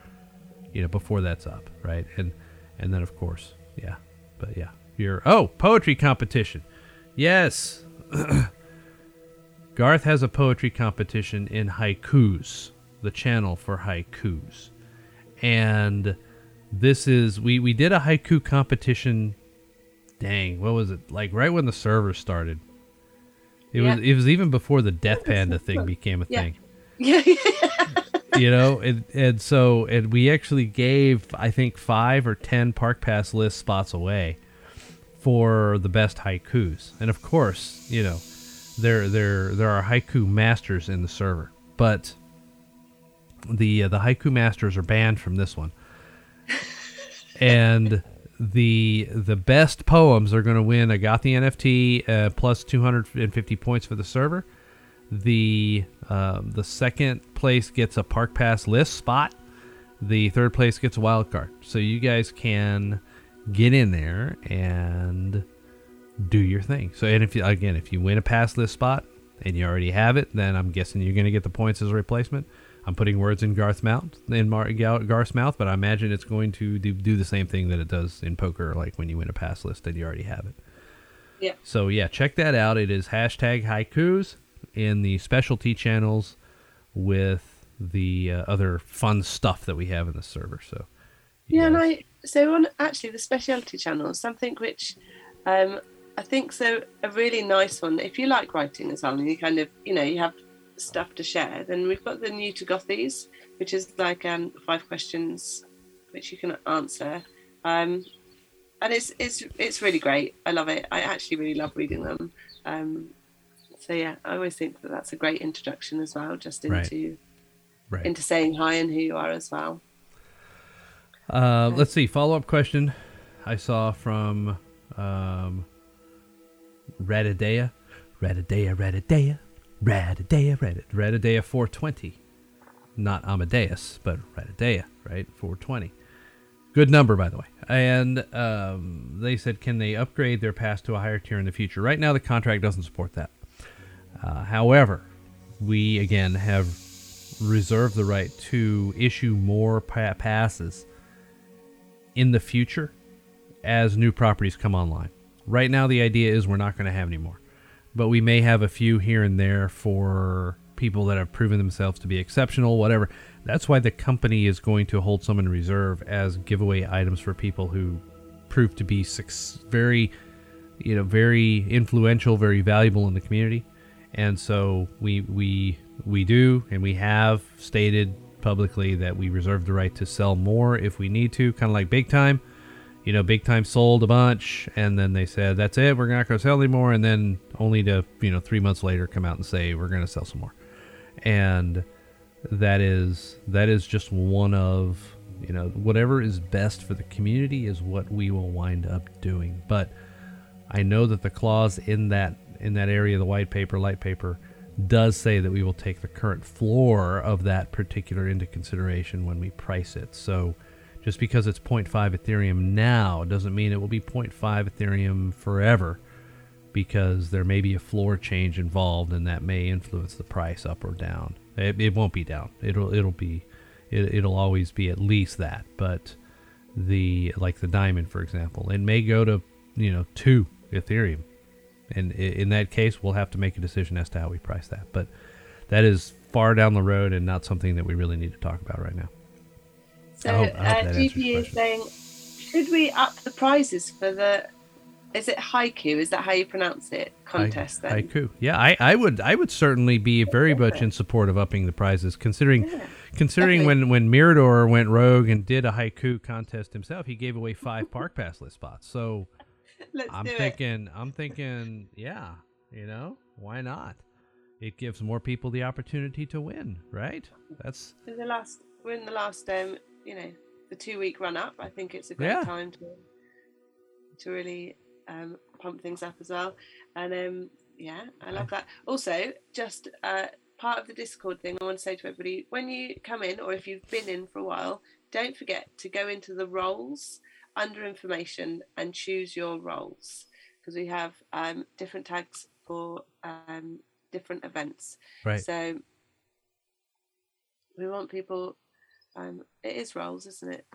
you know before that's up, right? And and then of course, yeah. But yeah, you're oh, poetry competition. Yes. *clears throat* Garth has a poetry competition in haikus, the channel for haikus. And this is we we did a haiku competition dang, what was it? Like right when the server started it yeah. was it was even before the Death Panda thing became a yeah. thing. *laughs* Yeah. you know, and, and so and we actually gave I think five or ten Park Pass list spots away for the best haikus, and of course, you know, there there there are haiku masters in the server, but the uh, the haiku masters are banned from this one, *laughs* and the the best poems are going to win a Gothi NFT uh, plus 250 points for the server. The uh, the second place gets a Park Pass list spot. The third place gets a wild card. So you guys can get in there and do your thing. So and if you again if you win a pass list spot and you already have it, then I'm guessing you're going to get the points as a replacement. I'm putting words in Garth's mouth, in Mar- Garth's mouth, but I imagine it's going to do, do the same thing that it does in poker, like when you win a pass list and you already have it. Yeah. So yeah, check that out. It is hashtag haikus in the specialty channels with the uh, other fun stuff that we have in the server. So yeah, and I so on actually the specialty channels, something which um, I think so a really nice one. If you like writing as well, and you kind of you know you have stuff to share, then we've got the new to Gothies, which is like um, five questions which you can answer. Um, and it's it's it's really great. I love it. I actually really love reading them. Um, so yeah, I always think that that's a great introduction as well, just into right. Right. into saying hi and who you are as well. Uh, let's see. Follow up question I saw from um, Radidea. Radidea, Radidea. Radidea, Radid, Radidea 420. Not Amadeus, but Radidea, right? 420. Good number, by the way. And um, they said, can they upgrade their pass to a higher tier in the future? Right now, the contract doesn't support that. Uh, however, we again have reserved the right to issue more pa- passes in the future as new properties come online. Right now, the idea is we're not going to have any more but we may have a few here and there for people that have proven themselves to be exceptional, whatever. That's why the company is going to hold some in reserve as giveaway items for people who prove to be very you know, very influential, very valuable in the community, and so we we we do, and we have stated publicly that we reserve the right to sell more if we need to, kind of like Big Time. You know, Big Time sold a bunch, and then they said that's it, we're not going to sell anymore, and then only to you know three months later come out and say we're going to sell some more, and that is that is just one of you know whatever is best for the community is what we will wind up doing. But i know that the clause in that in that area of the white paper light paper does say that we will take the current floor of that particular into consideration when we price it. So just because it's 0.5 ethereum now doesn't mean it will be 0.5 ethereum forever because there may be a floor change involved and that may influence the price up or down it, it won't be down. It'll it'll be it, it'll always be at least that. But the like the diamond, for example, it may go to you know two Ethereum, and in that case, we'll have to make a decision as to how we price that. But that is far down the road and not something that we really need to talk about right now. So I hope, I hope uh, GP is saying, should we up the prizes for the is it haiku? Is that how you pronounce it? Contest then? Haiku. Yeah, I, I would I would certainly be very much in support of upping the prizes, considering yeah, considering definitely. when when Mirador went rogue and did a haiku contest himself, he gave away five *laughs* park pass list spots. So I'm thinking it. I'm thinking, yeah, you know, why not? It gives more people the opportunity to win, right? That's in the last we're in the last um, you know, the two week run up. I think it's a great yeah. time to to really um, pump things up as well. And um, yeah, I love that. Also, just uh, part of the Discord thing, I want to say to everybody when you come in, or if you've been in for a while, don't forget to go into the roles under information and choose your roles because we have um, different tags for um, different events. Right. So we want people. Um, it is roles, isn't it?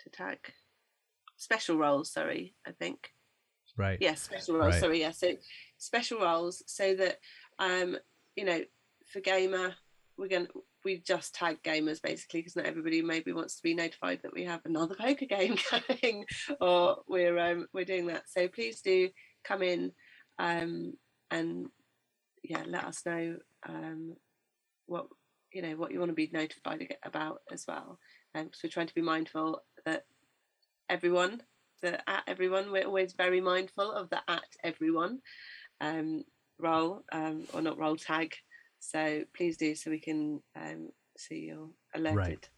To tag special roles. Sorry, I think. Right. Yes, special roles. Right. Sorry, yeah. So special roles so that um, you know, for gamer, we're going to we just tag gamers basically because not everybody maybe wants to be notified that we have another *laughs* poker game going or we're um, we're doing that. So please do come in um, and yeah, let us know um, what you know what you want to be notified about as well. Um, so we're trying to be mindful that everyone the at everyone. We're always very mindful of the at everyone um, role um, or not role tag. So please do so we can um, see you're alerted. Right.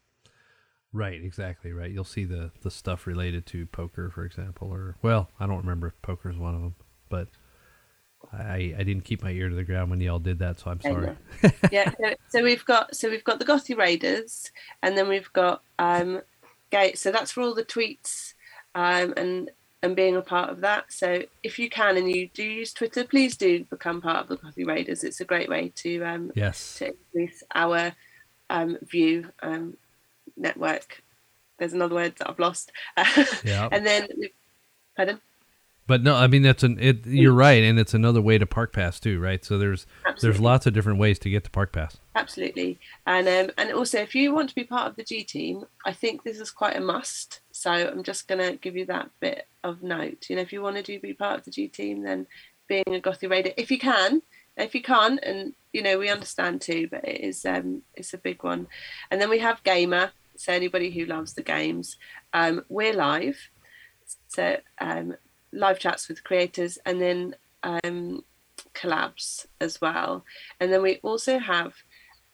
Right, exactly right. You'll see the the stuff related to poker, for example, or well, I don't remember if poker is one of them, but I I didn't keep my ear to the ground when y'all did that, so I'm sorry. yeah, so, so, we've got so we've got the Gothy Raiders, and then we've got um, Gate. So that's for all the tweets um, and and being a part of that. So if you can and you do use Twitter, please do become part of the Gothy Raiders. It's a great way to um, yes to increase our um, view um, network. There's another word that I've lost. *laughs* yeah. And then, pardon. But no, I mean that's an it. You're right, and it's another way to Park Pass too, right? So there's Absolutely. there's lots of different ways to get to Park Pass. Absolutely, and um, and also if you want to be part of the G team, I think this is quite a must. So I'm just gonna give you that bit of note. You know, if you want to do be part of the G team, then being a Gothy Raider, if you can, if you can't, and you know we understand too, but it is um it's a big one. And then we have Gamer, so anybody who loves the games, um, we're live. So um, live chats with creators and then um, collabs as well. And then we also have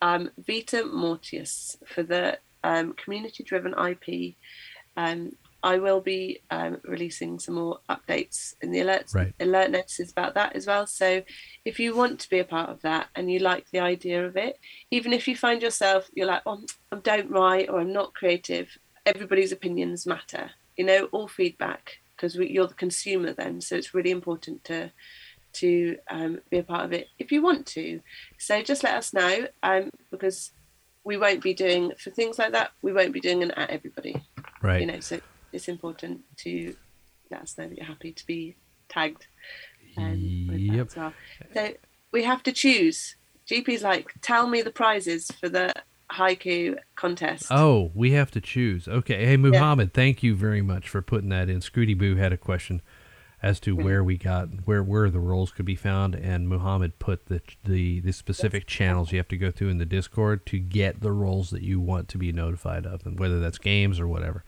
um, Vita Mortius for the um, community driven IP. Um, I will be um, releasing some more updates in the alerts, right. alert notices about that as well. So if you want to be a part of that and you like the idea of it, even if you find yourself, you're like, oh, I don't write or I'm not creative, everybody's opinions matter. You know, all feedback because you're the consumer then. So it's really important to to um, be a part of it if you want to. So just let us know um, because we won't be doing for things like that. We won't be doing an at everybody. Right. You know, so it's important to let us know that you're happy to be tagged. Um, yep. Well. So we have to choose. GP's like, tell me the prizes for the haiku contest. Oh, we have to choose. Okay. Hey, Muhammad, yeah. thank you very much for putting that in. Scooty Boo had a question as to mm-hmm. where we got where where the roles could be found, and Muhammad put the the the specific channels you have to go through in the Discord to get the roles that you want to be notified of, and whether that's games or whatever.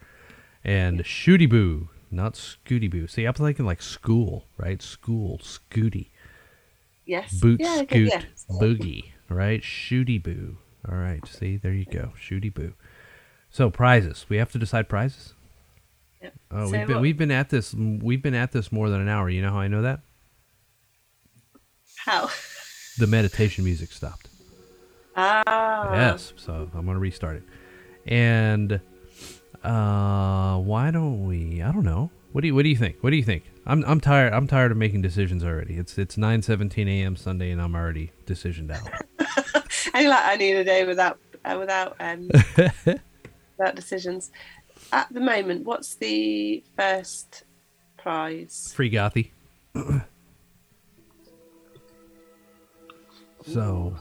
And Shooty Boo, not Scooty Boo. See, I'm thinking like school, right? School, Scooty, Yes. boot, yeah, scoot, okay, yeah. boogie, right? Shooty Boo. All right, see, there you go, Shooty Boo. So prizes, we have to decide prizes. Yep. Oh, we've been we've been at this we've been at this more than an hour. You know how I know that? How? *laughs* The meditation music stopped. Ah. yes, so I'm gonna restart it. And uh, why don't we? I don't know. What do you What do you think? What do you think? I'm I'm tired. I'm tired of making decisions already. It's it's 9:17 a.m. Sunday, and I'm already decisioned out. *laughs* I like I need a day without uh, without um *laughs* without decisions. At the moment, what's the first prize? Free Gothy. so,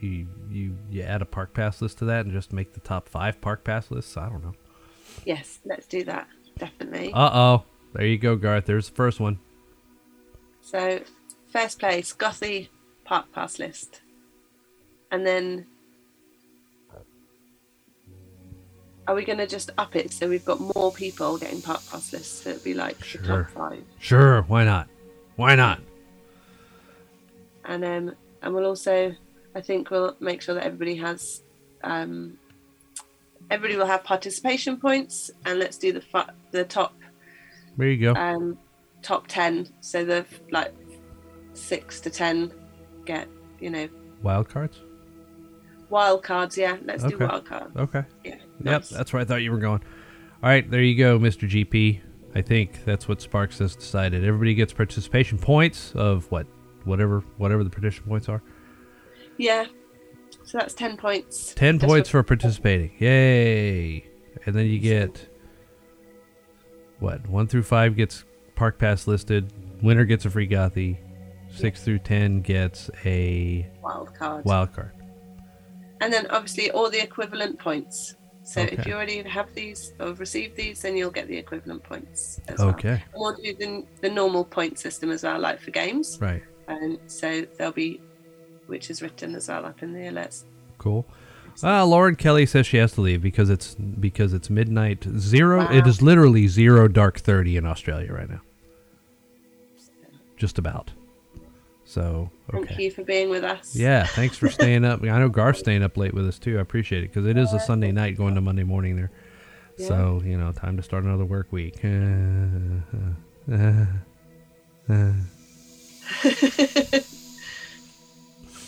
you you you add a park pass list to that, and just make the top five park pass lists. I don't know. Yes, let's do that. Definitely. Uh oh. There you go, Garth. There's the first one. So, first place, Gothy Park Pass list. And then, are we going to just up it so we've got more people getting Park Pass lists? So it'd be like the Sure. top five. Sure. Why not? Why not? And um, and we'll also, I think we'll make sure that everybody has, um, everybody will have participation points, and let's do the fu- the top There you go. um, top ten. So the like six to ten get you know Wild cards. Wild cards. Yeah, let's do Okay. wild cards. Okay. Yeah. Yep, nice. that's where I thought you were going. All right, there you go, Mr. GP. I think that's what Sparks has decided. Everybody gets participation points of what, whatever, whatever the participation points are. Yeah. So that's ten points. Ten Just points for participating. Yay! And then you get what? One through five gets park pass listed. Winner gets a free Gothy. Six through ten gets a wild card. wild card. And then obviously all the equivalent points. So if you already have these or received these, then you'll get the equivalent points as well. Okay, And we'll do the, the normal point system as well, like for games. right. And so there'll be, which is written as well up in the alerts. Cool. Uh, Lauren Kelly says she has to leave because it's because it's midnight zero. Wow. It is literally zero dark thirty in Australia right now. Just about. So Thank you for being with us. Yeah, thanks for staying up. *laughs* I know Garth's staying up late with us too. I appreciate it because it is a Sunday night going to Monday morning there. So you know, time to start another work week. *laughs* *laughs*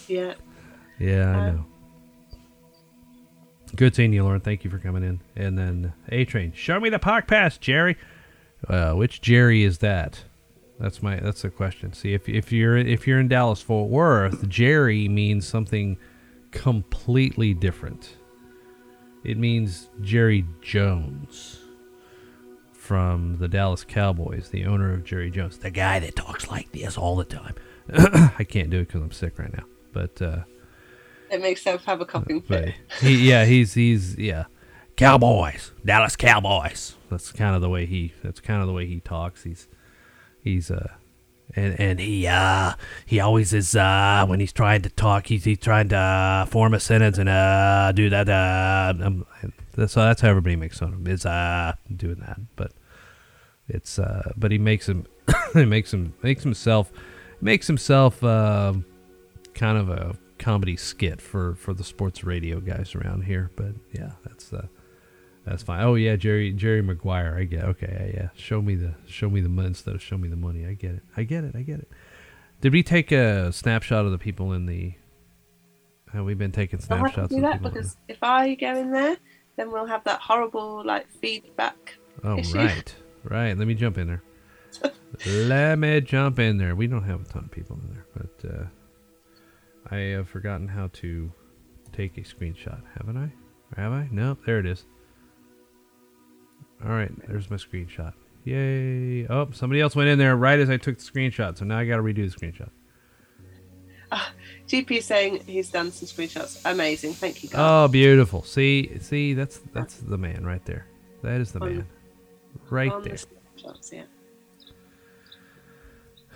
Yeah. Yeah, I Um, know. Good seeing you, Lauren. Thank you for coming in. And then A Train, show me the park pass, Jerry. Uh, which Jerry is that? That's my that's the question. See if if you're if you're in Dallas Fort Worth, Jerry means something completely different. It means Jerry Jones from the Dallas Cowboys, the owner of Jerry Jones, the guy that talks like this all the time. *clears throat* I can't do it because I'm sick right now, but. uh It makes sense have a coughing fit. he, yeah, he's he's yeah, Cowboys, Dallas Cowboys. That's kind of the way he. That's kind of the way he talks. He's he's uh, and and he uh he always is uh when he's trying to talk he's he's trying to uh, form a sentence and uh do that uh um, that's that's how everybody makes fun of him is uh doing that but it's uh but he makes him *coughs* he makes him makes himself makes himself um kind of a comedy skit for for the sports radio guys around here. But yeah, that's uh, that's fine. Oh yeah, Jerry Jerry Maguire. I get It. okay. Yeah, yeah. Show me the show me the money instead of show me the money. I get it. I get it. I get it. Did we take a snapshot of the people in the? Have we been taking snapshots? I'll have to snapshots do of that because if I go in there, then we'll have that horrible like feedback. oh issue. right, right. Let me jump in there. *laughs* Let me jump in there. We don't have a ton of people in there, but uh, I have forgotten how to take a screenshot. Haven't I? Or have I? Nope. There it is. All right. There's my screenshot. Yay! Oh, somebody else went in there right as I took the screenshot, so now I got to redo the screenshot. GP saying he's done some screenshots. Amazing. Thank you, guys. Oh, beautiful. See, see, that's that's the man right there. That is the On- man, right On the there. yeah.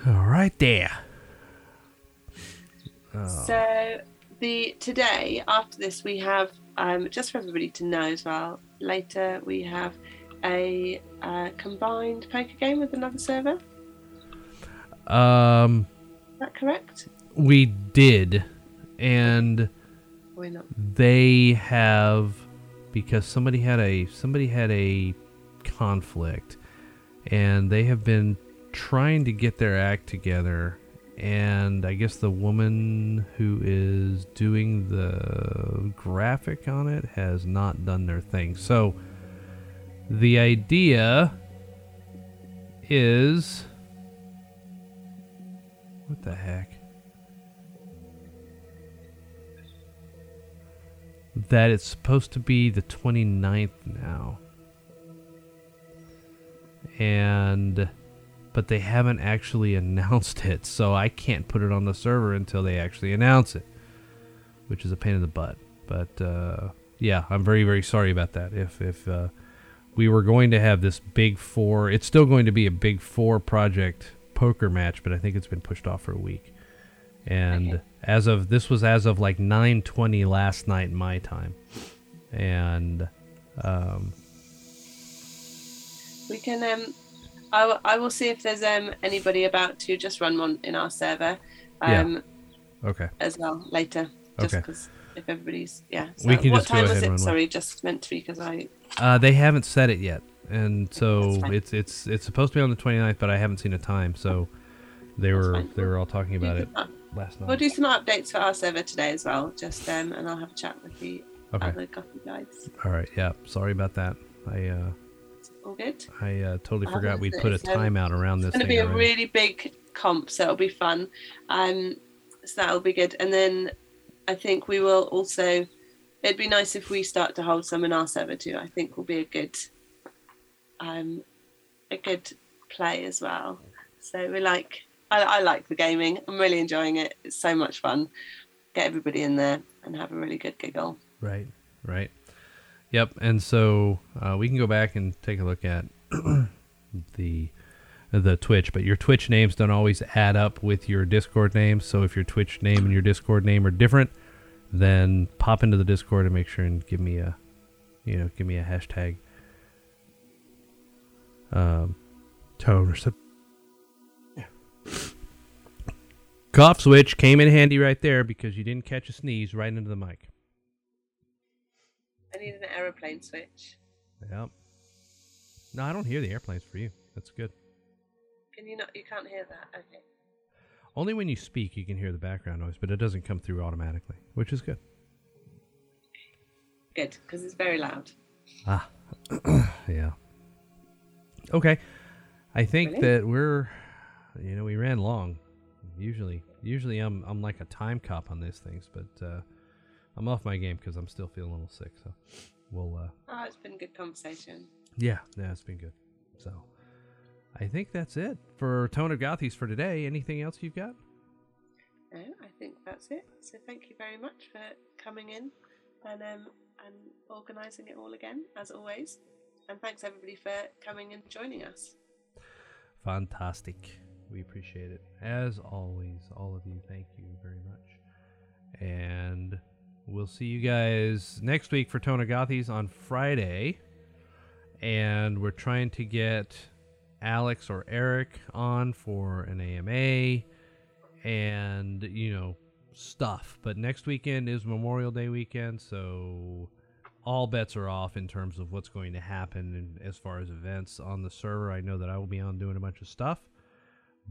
All right there. So the today after this we have um, just for everybody to know as well. Later we have a uh, combined poker game with another server. Um, Is that correct? we did, and Or not? they have because somebody had a somebody had a conflict, and they have been trying to get their act together. And I guess the woman who is doing the graphic on it has not done their thing. So the idea is what the heck? That it's supposed to be the 29th now. And but they haven't actually *laughs* announced it, so I can't put it on the server until they actually announce it, which is a pain in the butt. But uh, yeah, I'm very very sorry about that. If if uh, we were going to have this big four, it's still going to be a big four project poker match, but I think it's been pushed off for a week. And Okay. as of this was as of like 9:20 last night my time, and um, We can. Um, I, w- I will see if there's um, anybody about to just run one in our server Yeah. um, okay, as well later. Just Okay. because if everybody's yeah. So We can what just go time ahead was it? Sorry, just meant to be because I uh, they haven't said it yet, and so it's it's it's supposed to be on the 29th, but I haven't seen a time, so they That's were fine. they were all talking about it Uh, last night. We'll do some updates for our server today as well. Just um, and I'll have a chat with the Okay, other Gotham guys. all right, yeah, sorry about that. I uh, All good. I uh, totally forgot we'd put a timeout around this. It's going to thing be a already. really big comp, so it'll be fun. Um, so that'll be good. And then I think we will also. It'd be nice if we start to hold some in our server too. I think will be a good, um, a good play as well. So we like. I, I like the gaming. I'm really enjoying it. It's so much fun. Get everybody in there and have a really good giggle. Right, right. Yep. And so uh, we can go back and take a look at *clears throat* the the Twitch, but your Twitch names don't always add up with your Discord names. So if your Twitch name and your Discord name are different, then pop into the Discord and make sure and give me a, you know, give me a hashtag. Um, tone or something. Yeah. Cough switch came in handy right there because you didn't catch a sneeze right into the mic. I need an aeroplane switch. Yep. No, I don't hear the airplanes for you. That's good. Can you not? You can't hear that. Okay. Only when you speak you can hear the background noise, but it doesn't come through automatically, which is good. Good, because it's very loud. Ah, *clears throat* yeah. Okay, I think Really? that we're, you know, we ran long. Usually, usually I'm I'm like a time cop on these things, but uh, I'm off my game because I'm still feeling a little sick. So we'll, uh, Oh, it's been a good conversation. yeah, yeah, it's been good. So I think that's it for Tone of Gothies for today. Anything else you've got? No, I think that's it. So thank you very much for coming in and um, and organising it all again, as always. And thanks everybody for coming and joining us. Fantastic. We appreciate it. As always, all of you, thank you very much. And we'll see you guys next week for Tone of Gothies on Friday. And we're trying to get Alex or Eric on for an AMA and, you know, stuff. But next weekend is Memorial Day weekend, so all bets are off in terms of what's going to happen as far as events on the server. I know that I will be on doing a bunch of stuff,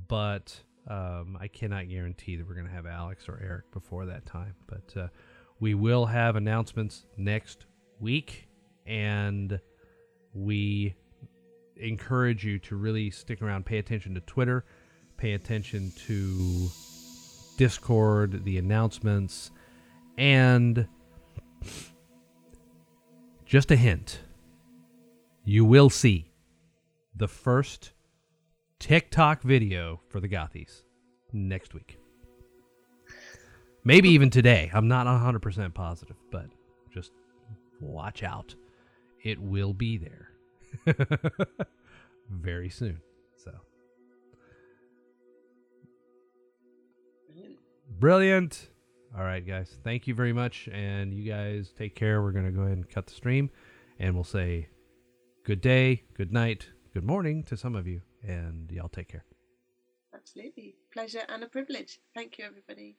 but um, I cannot guarantee that we're going to have Alex or Eric before that time. But uh, we will have announcements next week, and we encourage you to really stick around, pay attention to Twitter, pay attention to Discord, the announcements, and just a hint you will see the first TikTok video for the Gothies next week. Maybe even today. I'm not 100% positive, but just watch out. It will be there *laughs* very soon. So, Brilliant. All right, guys. Thank you very much. And you guys take care. We're going to go ahead and cut the stream. And we'll say good day, good night, good morning to some of you. And y'all take care. Absolutely. Pleasure and a privilege. Thank you, everybody.